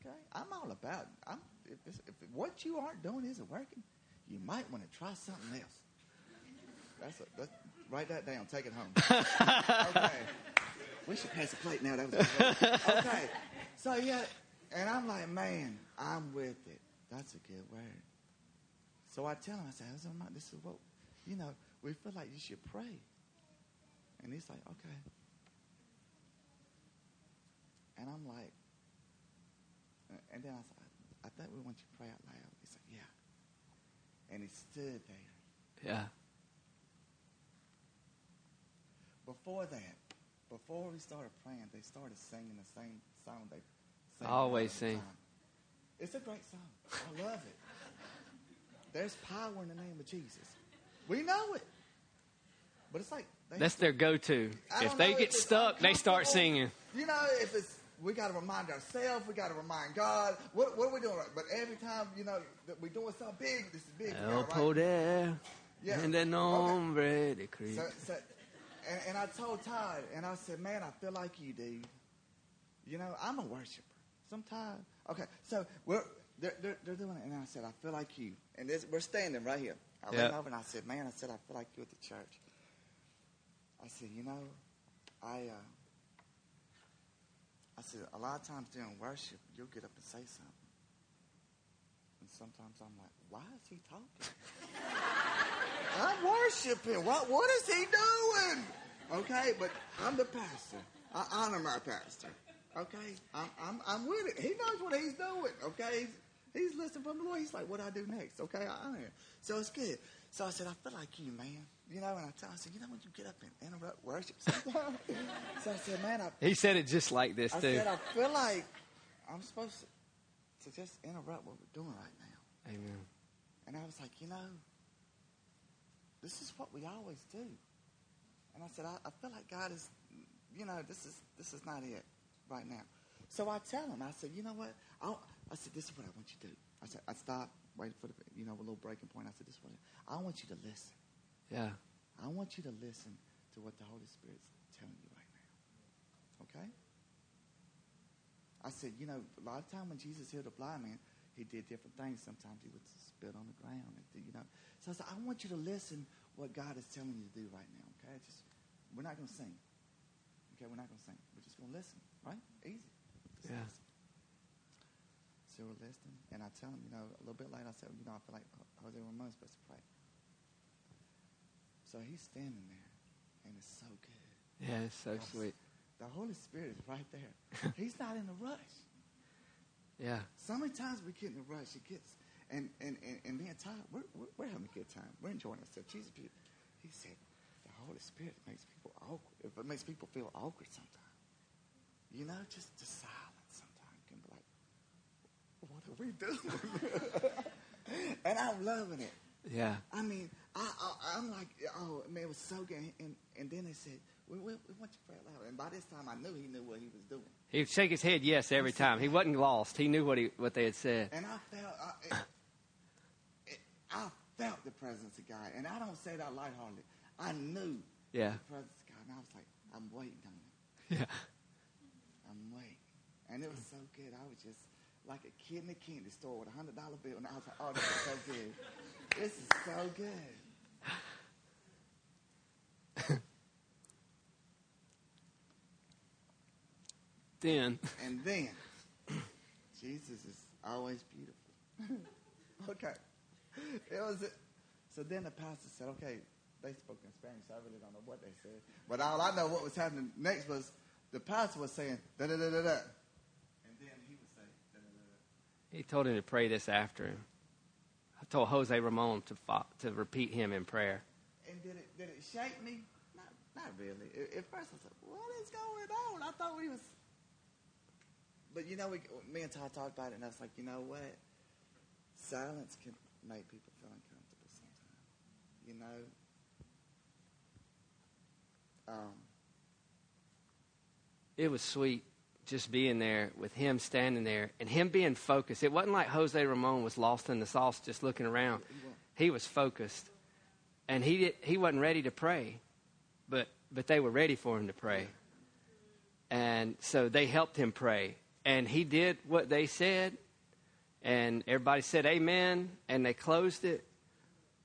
Okay, I'm all about. It. I'm if, if what you aren't doing isn't working, you might want to try something else. That's, a, that's write that down. Take it home. okay. We should pass the plate now. That was okay. So yeah, and I'm like, man, I'm with it. That's a good word. So I tell him, I say, "How's this is what, you know, we feel like you should pray. And he's like, okay. And I'm like, uh, and then I said, I think we want you to pray out loud. He said, yeah. And he stood there. Yeah. Before that, before we started praying, they started singing the same song they sing. Always sing. time. It's a great song. I love it. There's power in the name of Jesus. We know it. But it's like they, That's their go-to. If they get it's stuck, they start singing. You know, if it's we got to remind ourselves, we got to remind God. What, what are we doing? Right? But every time you know that we're doing something big, this is big. El right? poder Yeah. en el nombre de Cristo. so, and, and I told Todd, and I said, man, I feel like you, dude. You know, I'm a worshiper. Sometimes, okay. So we're they're, they're, they're doing it, and I said, I feel like you. And this, we're standing right here. I Yeah. leaned over and I said, man, I said, I feel like you at the church. I said, you know, I. Uh, I said, a lot of times during worship, you'll get up and say something. And sometimes I'm like, why is he talking? I'm worshiping. What, what is he doing? Okay, but I'm the pastor. I honor my pastor. Okay, I'm, I'm, I'm with it. He knows what he's doing. Okay, he's, he's listening from the Lord. He's like, what do I do next? Okay, I honor him. So it's good. So I said, I feel like you, man. You know, and I tell him, I said, you know, when you get up and interrupt worship sometimes. so I said, man, I, He said it just like this I too. said, I feel like I'm supposed to, to just interrupt what we're doing right now. Amen. And I was like, you know, this is what we always do. And I said, I, I feel like God is, you know, this is this is not it right now. So I tell him, I said, you know what? I'll, I said, this is what I want you to do. I said, I stopped, waited for the, you know, a little breaking point. I said, this way, I want you to listen. Yeah. I want you to listen to what the Holy Spirit's telling you right now. Okay? I said, you know, a lot of time when Jesus healed a blind man, he did different things. Sometimes he would spit on the ground, and, you know. So I said, I want you to listen what God is telling you to do right now. Okay? Just we're not going to sing. Okay, we're not going to sing. We're just going to listen. Right? Easy. Just Yeah. listen. So we're listening, and I tell him, you know, a little bit later, I said, you know, I feel like Jose Ramon's supposed to pray. So he's standing there, and it's so good. Yeah, it's so sweet. The Holy Spirit is right there. He's not in a rush. Yeah. So many times we get in a rush. It gets, and, and, and, and me and Todd, we're, we're, we're having a good time. We're enjoying ourselves. Jesus, he said, the Holy Spirit makes people awkward. It makes people feel awkward sometimes. You know, just the silence sometimes can be like, what are we doing? and I'm loving it. Yeah. I mean, I, I, I'm like, oh, man, it was so good. And, and then they said, we, we, we want you to pray loud. And by this time, I knew he knew what he was doing. He would shake his head yes every time. He wasn't lost. He knew what he what they had said. And I felt, I, it, it, I felt the presence of God. And I don't say that lightheartedly. I knew Yeah. the presence of God. And I was like, I'm waiting on it. Yeah. I'm waiting. And it was so good. I was just like a kid in a candy store with a $100 bill. And I was like, oh, this is so good. This is so good. Then And then, Jesus is always beautiful. okay. It was, so then the pastor said, okay, they spoke in Spanish, so I really don't know what they said. But all I know what was happening next was the pastor was saying, da da da da da. And then he would say, da da da da. he told him to pray this after him. I told Jose Ramon to fo- to repeat him in prayer. And did it, did it shake me? Not, not really. At, at first I was like, what is going on? I thought we was. But you know, we, me and Todd talked about it, and I was like, you know what? Silence can make people feel uncomfortable sometimes. You know? Um, It was sweet just being there with him standing there and him being focused. It wasn't like Jose Ramon was lost in the sauce just looking around. He was focused. And he did, he wasn't ready to pray, but but they were ready for him to pray. And so they helped him pray. And he did what they said and everybody said amen and they closed it.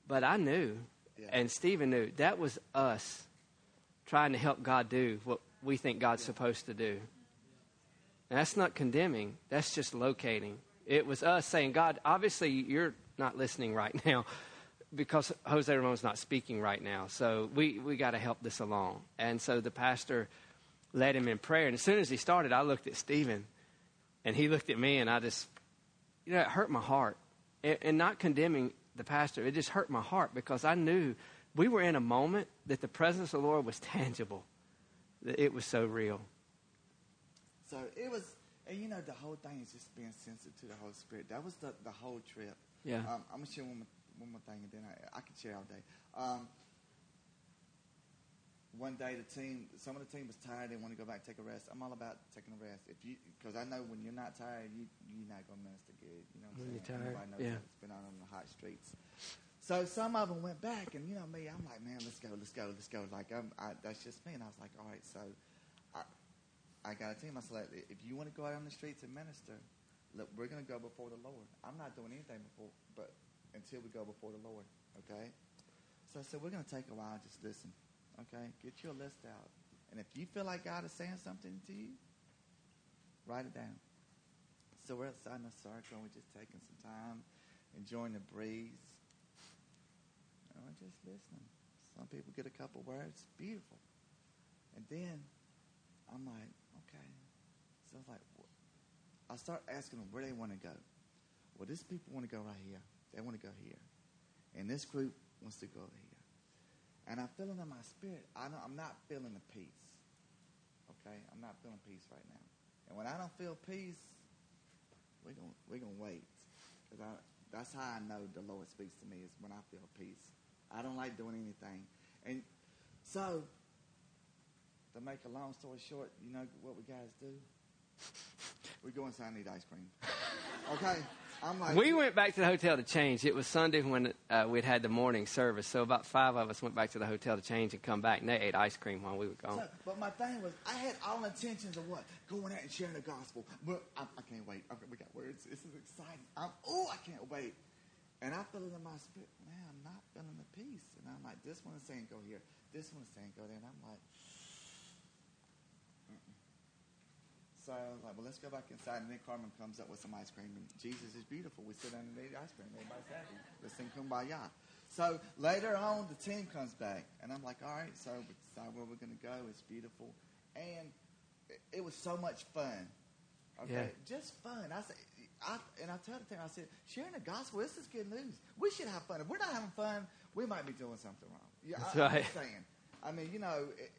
But I knew Yeah. and Stephen knew that was us trying to help God do what we think God's supposed to do. And that's not condemning, that's just locating. It was us saying, God, obviously you're not listening right now because Jose Ramon's not speaking right now. So we, we got to help this along. And so the pastor led him in prayer. And as soon as he started, I looked at Stephen and he looked at me and I just, you know, it hurt my heart. And, and not condemning the pastor, it just hurt my heart because I knew we were in a moment that the presence of the Lord was tangible. That it was so real. So it was, and you know, the whole thing is just being sensitive to the Holy Spirit. That was the, the whole trip. Yeah. Um, I'm going to share one more, one more thing, and then I, I can share all day. Um, one day the team, some of the team was tired. They want to go back and take a rest. I'm all about taking a rest. If you, because I know when you're not tired, you you're not gonna minister good. You know what I'm When saying? you're tired, Everybody knows yeah. It's been out on the hot streets. So some of them went back, and you know me, I'm like, man, let's go, let's go, let's go. Like I'm, I, that's just me. And I was like, all right, so I got a team. I said, if you want to go out on the streets and minister, look, we're gonna go before the Lord. I'm not doing anything before, but until we go before the Lord, okay? So I said, we're gonna take a while, just listen, okay? Get your list out, and if you feel like God is saying something to you, write it down. So we're outside in a circle, and we're just taking some time, enjoying the breeze. And we're just listening. Some people get a couple words, beautiful. And then I'm like. So I was like, I start asking them where they want to go. Well, this people want to go right here. They want to go here. And this group wants to go here. And I'm feeling in my spirit, I I'm not feeling the peace. Okay? I'm not feeling peace right now. And when I don't feel peace, we're going we're gonna wait. Because I, that's how I know the Lord speaks to me is when I feel peace. I don't like doing anything. And so, to make a long story short, you know what we guys do? We go inside and eat ice cream. Okay? I'm like, We went back to the hotel to change. It was Sunday when uh, we'd had the morning service, so about five of us went back to the hotel to change and come back, and they ate ice cream while we were gone. So, but my thing was, I had all intentions of what? Going out and sharing the gospel. But I, I can't wait. Okay, we got words. This is exciting. I'm, oh, I can't wait. And I feel it in my spirit, man, I'm not feeling the peace. And I'm like, this one is saying go here. This one is saying go there. And I'm like, I was like, well, let's go back inside. And then Carmen comes up with some ice cream. And Jesus is beautiful. We sit down and eat ice cream. Everybody's happy. Let's sing Kumbaya. So later on, the team comes back. And I'm like, all right, so we decide where we're going to go. It's beautiful. And it, it was so much fun. Okay, Yeah. just fun. I said, I, and I told the team, I said, sharing the gospel, this is good news. We should have fun. If we're not having fun, we might be doing something wrong. Yeah, That's I, I'm right. saying. I mean, you know, it,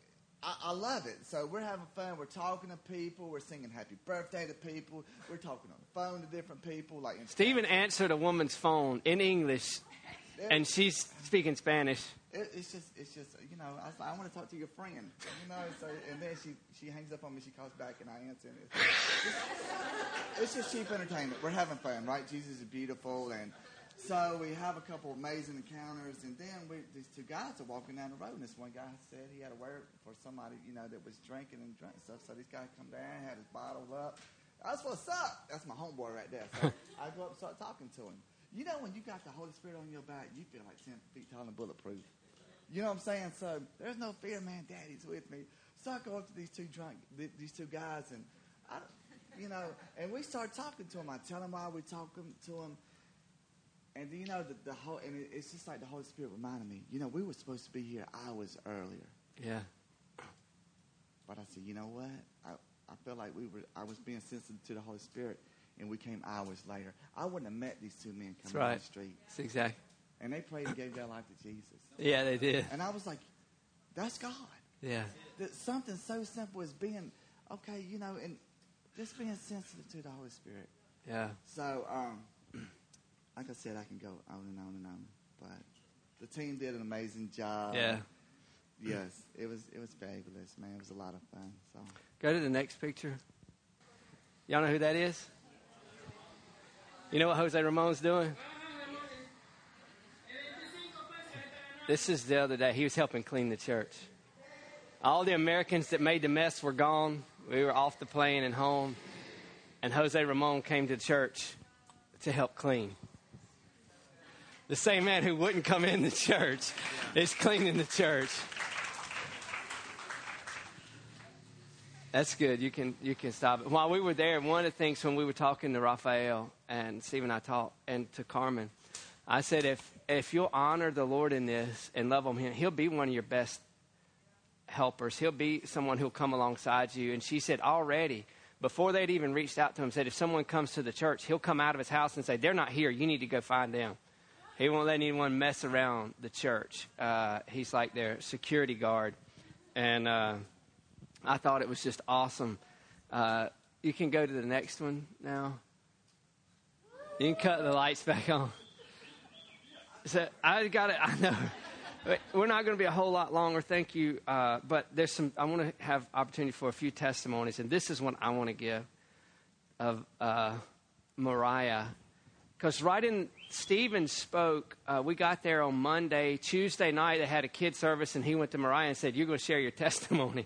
I, I love it. So we're having fun. We're talking to people. We're singing happy birthday to people. We're talking on the phone to different people. Like in Stephen answered a woman's phone in English, and she's speaking Spanish. It, it's just, it's just, you know, I was like, I want to talk to your friend, you know. So, and then she, she hangs up on me. She calls back, and I answer. And it's, it's, it's just cheap entertainment. We're having fun, right? Jesus is beautiful, and so we have a couple amazing encounters, and then we, these two guys are walking down the road, and this one guy said he had a word for somebody, you know, that was drinking and drinking stuff. So these guys come down, had his bottle up. That's what's up. That's my homeboy right there. So I go up and start talking to him. You know, when you got the Holy Spirit on your back, you feel like 10 feet tall and bulletproof. You know what I'm saying? So there's no fear, man. Daddy's with me. So I go up to these two drunk, th- these two guys, and I, you know, and we start talking to them. I tell them why we talking to them, and you know, the, the whole, and it, it's just like the Holy Spirit reminded me. You know, we were supposed to be here hours earlier, Yeah. but I said, you know what? I, I feel like we were. I was being sensitive to the Holy Spirit, and we came hours later. I wouldn't have met these two men That's coming down the street, That's exactly. and they prayed and gave their life to Jesus. Yeah, they did. And I was like, that's God. Yeah. that something so simple as being okay, you know, and just being sensitive to the Holy Spirit. Yeah. So, um, like I said, I can go on and on and on, but the team did an amazing job. Yeah. Yes, it was it was fabulous, man. It was a lot of fun. So, Go to the next picture. Y'all know who that is? You know what Jose Ramon's doing? This is the other day. He was helping clean the church. All the Americans that made the mess were gone. We were off the plane and home. And Jose Ramon came to church to help clean. The same man who wouldn't come in the church is cleaning the church. That's good. You can you can stop it. While we were there, one of the things when we were talking to Raphael and Steve and I talked and to Carmen, I said if if you'll honor the Lord in this and love Him, He'll be one of your best helpers. He'll be someone who'll come alongside you. And she said already before they'd even reached out to him, said if someone comes to the church, he'll come out of his house and say they're not here. You need to go find them. He won't let anyone mess around the church. Uh, he's like their security guard, and. Uh, I thought it was just awesome. Uh, you can go to the next one now. You can cut the lights back on. So I got it. I know we're not going to be a whole lot longer. Thank you, uh, but there's some. I want to have opportunity for a few testimonies, and this is one I want to give of uh, Mariah, because right in Stephen spoke. Uh, we got there on Monday, Tuesday night. They had a kid service, and he went to Mariah and said, "You're going to share your testimony."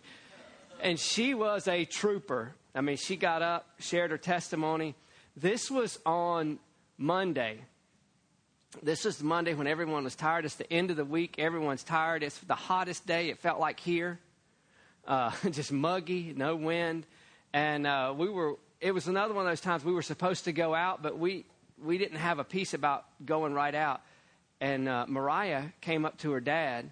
and she was a trooper. I mean, she got up, shared her testimony. This was on Monday. This was Monday when everyone was tired. It's the end of the week. Everyone's tired. It's the hottest day. It felt like here. Uh, just muggy, no wind. And uh, we were, it was another one of those times we were supposed to go out, but we, we didn't have a peace about going right out. And uh, Mariah came up to her dad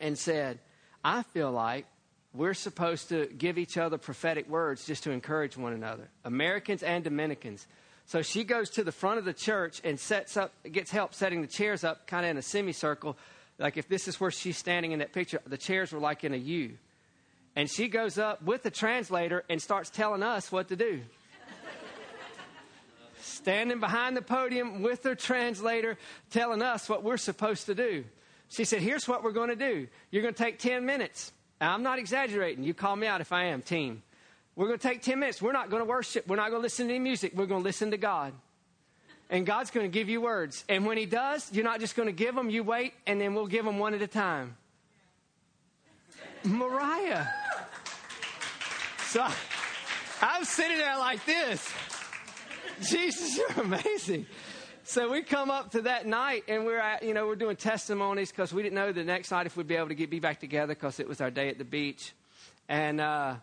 and said, I feel like we're supposed to give each other prophetic words just to encourage one another, Americans and Dominicans. So she goes to the front of the church and sets up, gets help setting the chairs up kind of in a semicircle. Like if this is where she's standing in that picture, the chairs were like in a U. And she goes up with the translator and starts telling us what to do. Standing behind the podium with her translator, telling us what we're supposed to do. She said, Here's what we're going to do. You're going to take 10 minutes. I'm not exaggerating. You call me out if I am, team. We're going to take 10 minutes. We're not going to worship. We're not going to listen to any music. We're going to listen to God. And God's going to give you words. And when He does, you're not just going to give them, you wait, and then we'll give them one at a time. Mariah. So I'm sitting there like this. Jesus, you're amazing. So we come up to that night, and we're at, you know we're doing testimonies because we didn't know the next night if we'd be able to get be back together because it was our day at the beach, and uh,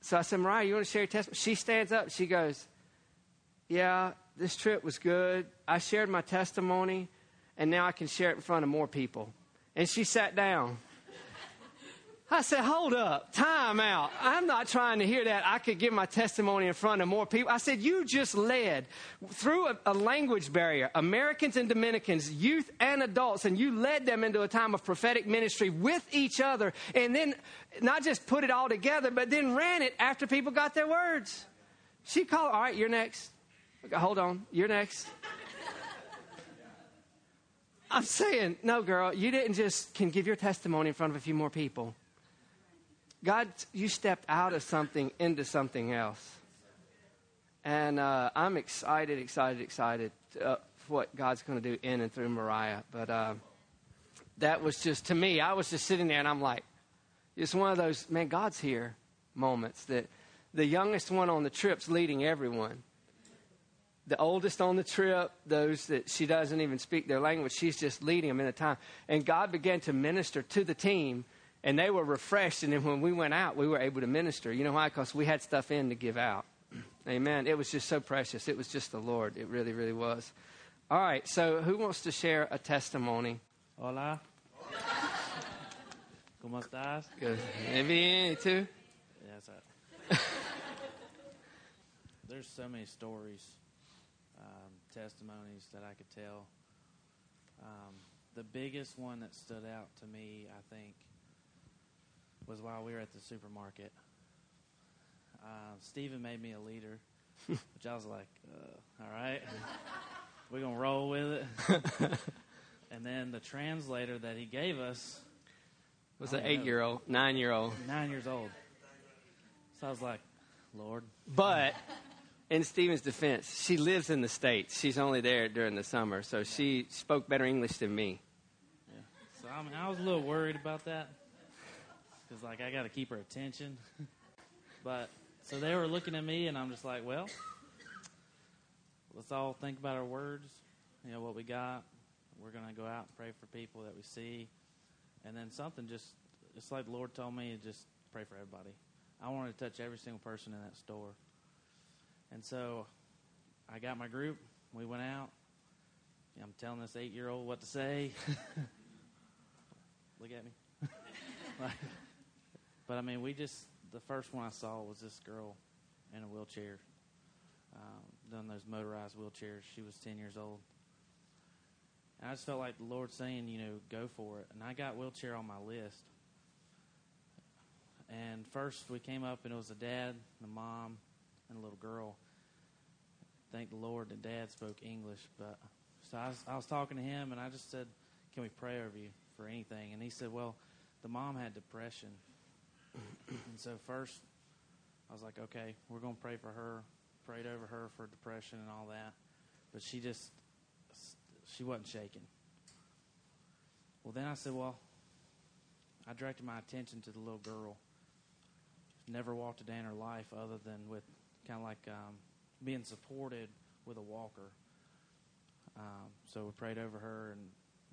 so I said, Mariah, you want to share your testimony? She stands up, she goes, Yeah, this trip was good. I shared my testimony, and now I can share it in front of more people. And she sat down. I said, hold up, time out. I'm not trying to hear that. I could give my testimony in front of more people. I said, you just led through a, a, language barrier, Americans and Dominicans, youth and adults, and you led them into a time of prophetic ministry with each other, and then not just put it all together, but then ran it after people got their words. She called, all right, you're next. Hold on, you're next. I'm saying, no, girl, you didn't just can give your testimony in front of a few more people. God, you stepped out of something into something else. And uh, I'm excited, excited, excited uh, for what God's going to do in and through Mariah. But uh, that was just, to me, I was just sitting there and I'm like, it's one of those, man, God's here moments that the youngest one on the trip's leading everyone. The oldest on the trip, those that she doesn't even speak their language, she's just leading them in a time. And God began to minister to the team and they were refreshed. And then when we went out, we were able to minister. You know why? Because we had stuff in to give out. Amen. It was just so precious. It was just the Lord. It really, really was. All right. So, who wants to share a testimony? Hola. ¿Cómo estás? Good. Maybe too. Yes. I, there's so many stories, um, testimonies that I could tell. Um, the biggest one that stood out to me, I think, was while we were at the supermarket. Uh, Stephen made me a leader, which I was like, uh, all right, we're going to roll with it. and then the translator that he gave us was an eight year old, nine year old. Nine years old. So I was like, Lord. But in Stephen's defense, she lives in the States. She's only there during the summer, so she spoke better English than me. Yeah. So I, mean, I was a little worried about that because like I got to keep her attention. but so they were looking at me, and I'm just like, well, let's all think about our words. You know what we got. We're gonna go out and pray for people that we see, and then something just it's like the Lord told me to just pray for everybody. I wanted to touch every single person in that store, and so I got my group. We went out. I'm telling this eight year old what to say. Look at me. But I mean, we just the first one I saw was this girl in a wheelchair, um, done those motorized wheelchairs. She was ten years old, and I just felt like the Lord saying, you know, go for it. And I got wheelchair on my list. And first we came up, and it was a dad, a mom, and a little girl. Thank the Lord that dad spoke English. But so I was, I was talking to him, and I just said, "Can we pray over you for anything?" And he said, "Well, the mom had depression." And so first, I was like, okay, we're going to pray for her. Prayed over her for depression and all that, but she just she wasn't shaking. Well, then I said, well, I directed my attention to the little girl. Never walked a day in her life other than with kind of like um, being supported with a walker. Um, so we prayed over her, and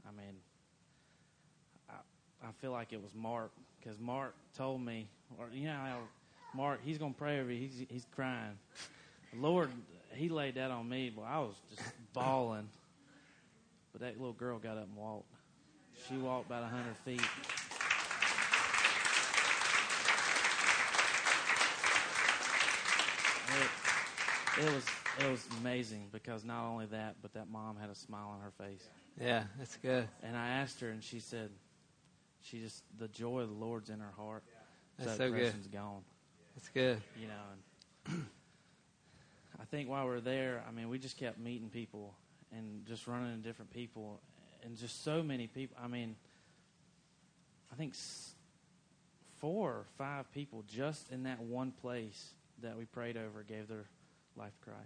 I mean, I, feel like it was Mark because Mark told me, or you know how Mark he's gonna pray over you. He's he's crying. The Lord, he laid that on me, but I was just bawling. But that little girl got up and walked. She walked about a hundred feet. It, it was it was amazing because not only that, but that mom had a smile on her face. Yeah, that's good. And I asked her, and she said, she just the joy of the Lord's in her heart. That's so, so good. gone. That's good. You know, and I think while we are there, I mean, we just kept meeting people and just running into different people, and just so many people. I mean, I think four or five people just in that one place that we prayed over gave their life to Christ.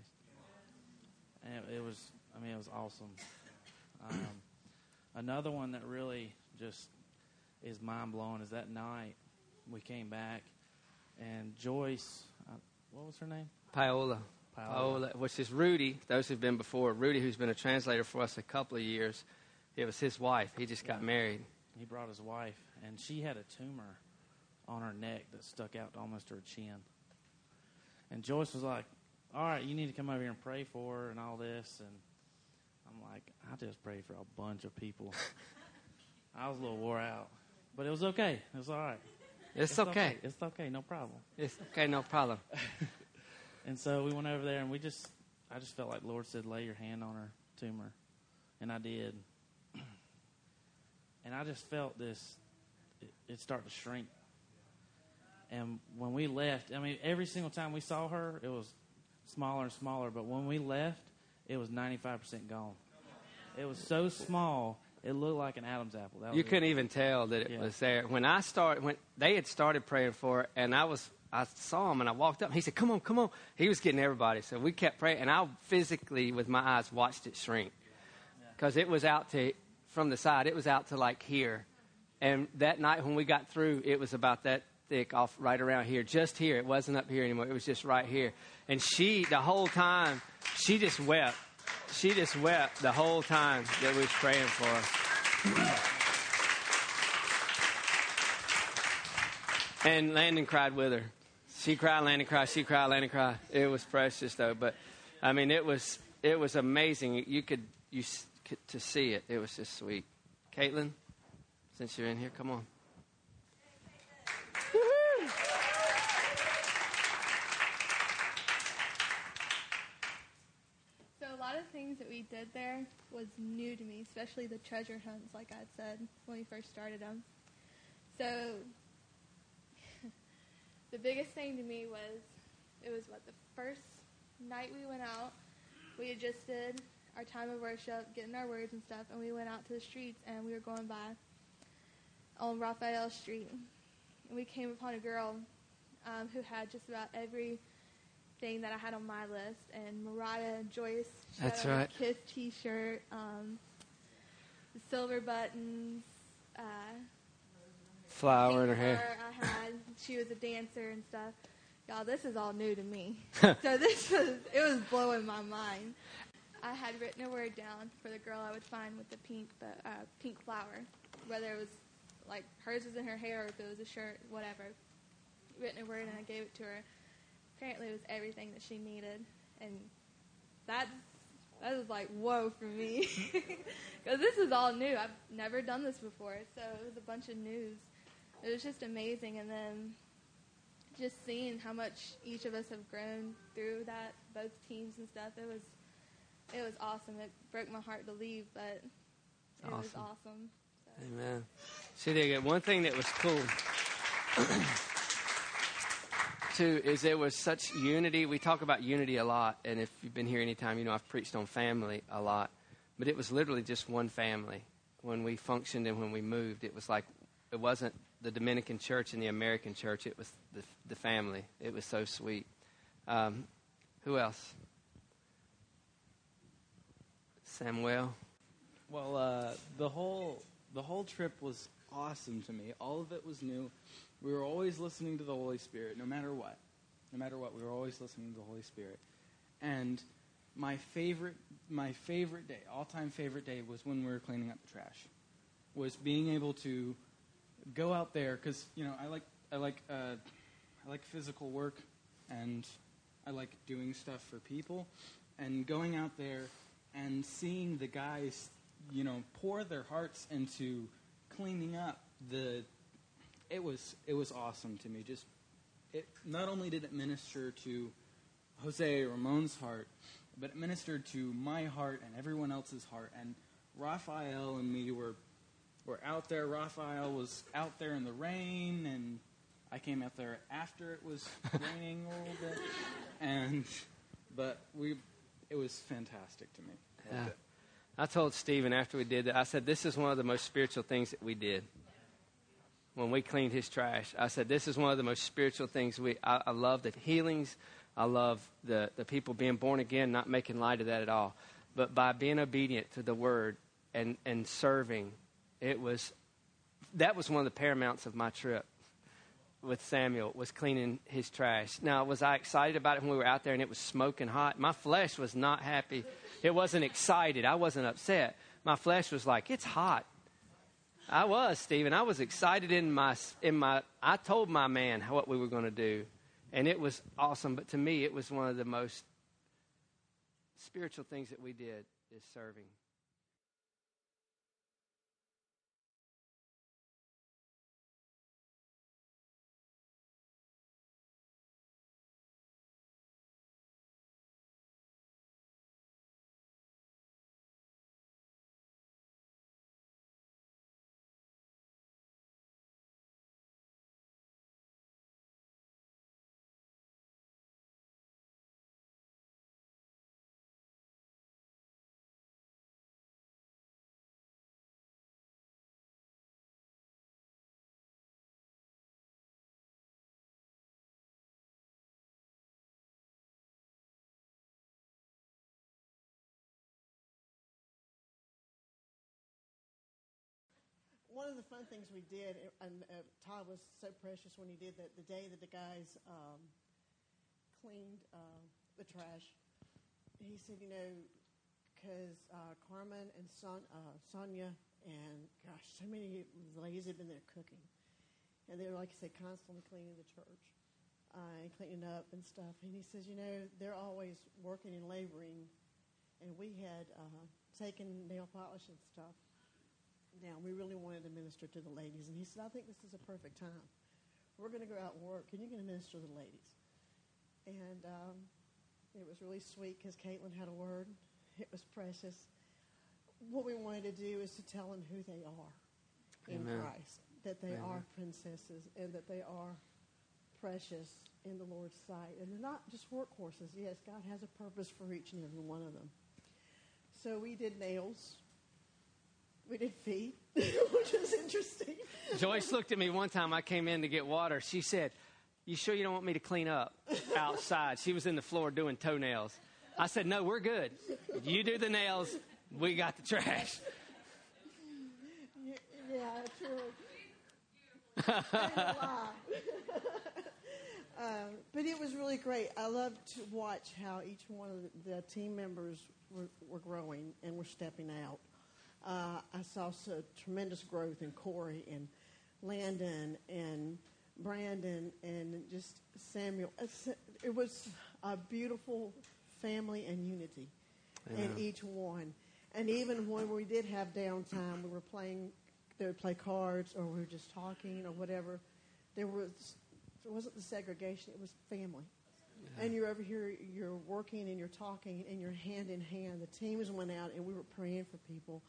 And it, it was I mean, it was awesome. Um, another one that really just is mind blowing is that night we came back and Joyce, uh, what was her name? Paola. Paola. Paola, which is Rudy. Those who've been before, Rudy, who's been a translator for us a couple of years. It was his wife. He just got Yeah. married. He brought his wife, and she had a tumor on her neck that stuck out to almost her chin. And Joyce was like, "All right, you need to come over here and pray for her and all this." And I'm like, "I just prayed for a bunch of people." I was a little wore out, but it was okay. It was all right. It's, okay. It's okay. No problem. It's okay, no problem. And so we went over there, and we just, I just felt like the Lord said, lay your hand on her tumor. And I did. And I just felt this, it, it start to shrink. And when we left, I mean, every single time we saw her, it was smaller and smaller. But when we left, it was 95% gone. It was so small, it looked like an Adam's apple. That You it. couldn't even tell that it Yeah. was there. When I started, when they had started praying for it, and I was, I saw him and I walked up. He said, "Come on, come on." He was getting everybody, so we kept praying, and I physically, with my eyes, watched it shrink because it was out to from the side. It was out to like here, and that night when we got through, it was about that thick, off right around here, just here. It wasn't up here anymore. It was just right here. And she, the whole time, she just wept. She just wept the whole time that we was praying for her. And Landon cried with her. She cried, Landon cried, she cried, Landon cried. It was precious though, but I mean, it was it was amazing. You could you could, to see it. It was just sweet. Caitlin, since you're in here, come on. So a lot of things that we did there was new to me, especially the treasure hunts, like I said when we first started them. So the biggest thing to me was it was what the first night we went out. We had just did our time of worship, getting our words and stuff, and we went out to the streets and we were going by on Raphael Street. And we came upon a girl um, who had just about every thing that I had on my list, and Mariah and Joyce. That's right. Kiss T-shirt, um, the silver buttons, uh, Flower in her hair. hair I had. She was a dancer and stuff. Y'all, this is all new to me. so this was it was blowing my mind. I had written a word down for the girl I would find with the pink the uh, pink flower, whether it was like hers was in her hair or if it was a shirt, whatever. Written a word and I gave it to her. Apparently, it was everything that she needed, and that's that was like whoa for me because this is all new. I've never done this before, so it was a bunch of news. It was just amazing, and then just seeing how much each of us have grown through that, both teams and stuff. It was it was awesome. It broke my heart to leave, but it was Awesome. awesome. So. Amen. See, they get one thing that was cool. Too is there was such unity. We talk about unity a lot, and if you've been here any time, you know I've preached on family a lot. But it was literally just one family when we functioned and when we moved. It was like it wasn't the Dominican church and the American church. It was the the family. It was so sweet. Um, who else? Samuel. Well, uh, the whole the whole trip was awesome to me. All of it was new. We were always listening to the Holy Spirit, no matter what. No matter what, we were always listening to the Holy Spirit. And my favorite my favorite day, all time favorite day, was when we were cleaning up the trash. Was being able to go out there because you know I like I like uh, I like physical work and I like doing stuff for people and going out there and seeing the guys you know pour their hearts into cleaning up the it was it was awesome to me. Just it not only did it minister to Jose Ramon's heart but it ministered to my heart and everyone else's heart. And Raphael and me were were out there. Raphael was out there in the rain and I came out there after it was raining a little bit. And but we it was fantastic to me. Yeah. I told Stephen after we did that, I said, this is one of the most spiritual things that we did. When we cleaned his trash, I said, this is one of the most spiritual things we, I, I love the healings. I love the, the people being born again, not making light of that at all. but by being obedient to the word and, and serving, it was that was one of the paramounts of my trip with Samuel was cleaning his trash. Now, was I excited about it when we were out there and it was smoking hot? My flesh was not happy. It wasn't excited. I wasn't upset. My flesh was like, it's hot. I was, Stephen. I was excited in my in my I told my man what we were going to do. And it was awesome, but to me it was one of the most spiritual things that we did is serving. One of the fun things we did, and uh, Todd was so precious when he did that. The day that the guys um, cleaned uh, the trash, he said, you know, because uh, Carmen and Son, uh, Sonia and gosh, so many ladies had been there cooking, and they were like I said, constantly cleaning the church uh, and cleaning up and stuff. And he says, you know, they're always working and laboring, and we had uh, taken nail polish and stuff now. We really wanted to minister to the ladies. And he said, I think this is a perfect time. We're going to go out and work, and you're going to minister to the ladies. And um, it was really sweet because Caitlin had a word. It was precious. What we wanted to do is to tell them who they are in Amen. Christ, that they Amen. are princesses, and that they are precious in the Lord's sight. And they're not just workhorses. Yes, God has a purpose for each and every one of them. So we did nails. We did feet, which was interesting. Joyce looked at me one time. I came in to get water. She said, You sure you don't want me to clean up outside? She was in the floor doing toenails. I said, No, we're good. You do the nails, we got the trash. Yeah, true. Ain't a lie. um, but it was really great. I loved to watch how each one of the, the team members were, were growing and were stepping out. Uh, I saw so tremendous growth in Corey and Landon and Brandon and just Samuel. It was a beautiful family and unity in each one. And even when we did have downtime, we were playing, they would play cards or we were just talking or whatever. There was, it wasn't the segregation, it was family. And you're over here, you're working and you're talking and you're hand in hand. The teams went out and we were praying for people.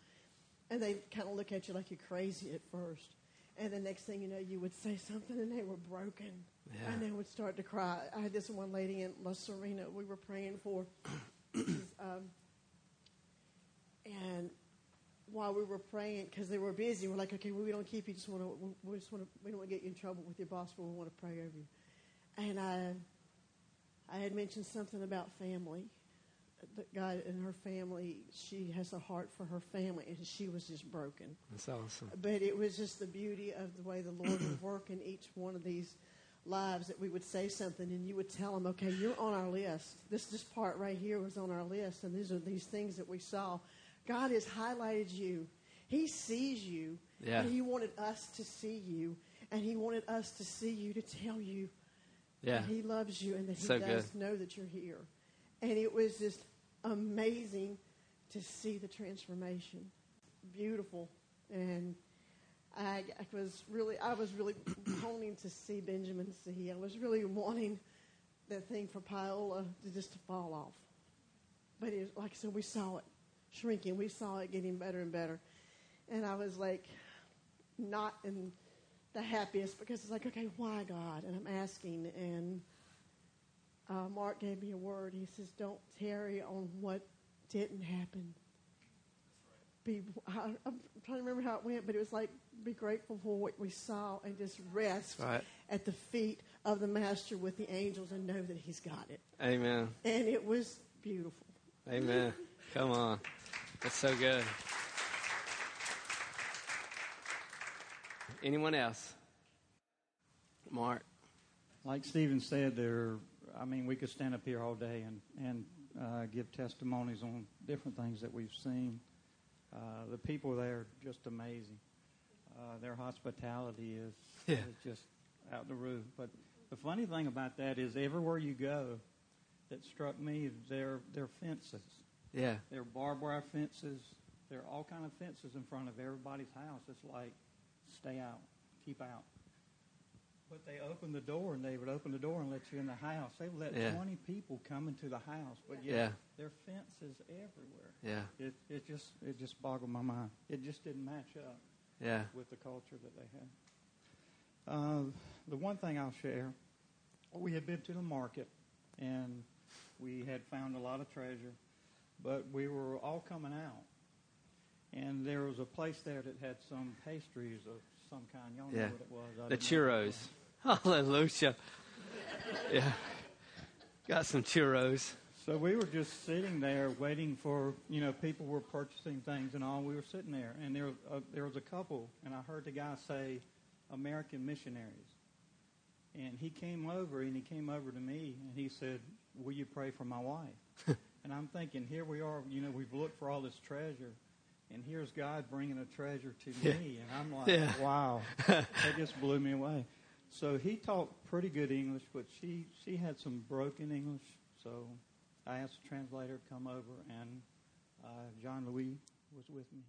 And they kind of look at you like you're crazy at first. And the next thing you know, you would say something and they were broken. Yeah. And they would start to cry. I had this one lady in La Serena we were praying for. um, and while we were praying, because they were busy, we're like, okay, well, we don't keep you. Just want to, we just want to, we don't want to get you in trouble with your boss, but we want to pray over you. And I, I had mentioned something about family. That God and her family, she has a heart for her family, and she was just broken. That's awesome. But it was just the beauty of the way the Lord would work in each one of these lives that we would say something and you would tell them, okay, you're on our list. This, this part right here was on our list, and these are these things that we saw. God has highlighted you. He sees you, Yeah. and He wanted us to see you, and He wanted us to see you to tell you Yeah. that He loves you and that He So does good. know that you're here. And it was just amazing to see the transformation. Beautiful. And I, I was really, I was really honing to see Benjamin see. I was really wanting that thing for Paola to just to fall off. But it, like I said, we saw it shrinking. We saw it getting better and better. And I was like, not in the happiest because it's like, okay, why God? And I'm asking, and uh, Mark gave me a word. He says, don't tarry on what didn't happen. Be, I, I'm trying to remember how it went, but it was like, be grateful for what we saw and just rest Right. at the feet of the Master with the angels and know that He's got it. Amen. And it was beautiful. Amen. Come on. That's so good. Anyone else? Mark. Like Stephen said, there. I mean, we could stand up here all day and and uh, give testimonies on different things that we've seen. Uh, the people there are just amazing. Uh, their hospitality is, Yeah. is just out the roof. But the funny thing about that is, everywhere you go, that struck me, they're they're fences. Yeah. There are barbed wire fences. There are all kind of fences in front of everybody's house. It's like, stay out, keep out. But they open the door, and they would open the door and let you in the house. They would let Yeah. 20 people come into the house, but Yeah. there are fences everywhere. Yeah. It, it just it just boggled my mind. It just didn't match up Yeah. with the culture that they had. Uh, the one thing I'll share, we had been to the market, and we had found a lot of treasure, but we were all coming out. And there was a place there that had some pastries of some kind. Y'all know Yeah. what it was. I The know churros. Hallelujah. Yeah. Got some churros. So we were just sitting there waiting for, you know, people were purchasing things and all. We were sitting there, and there was a, there was a couple, and I heard the guy say, "American missionaries," and he came over and he came over to me and he said, "Will you pray for my wife?" and I'm thinking, here we are, you know, we've looked for all this treasure, and here's God bringing a treasure to Yeah. me, and I'm like, Yeah. wow, that just blew me away. So he talked pretty good English, but she she had some broken English, so. I asked the translator to come over, and uh, John Louis was with me.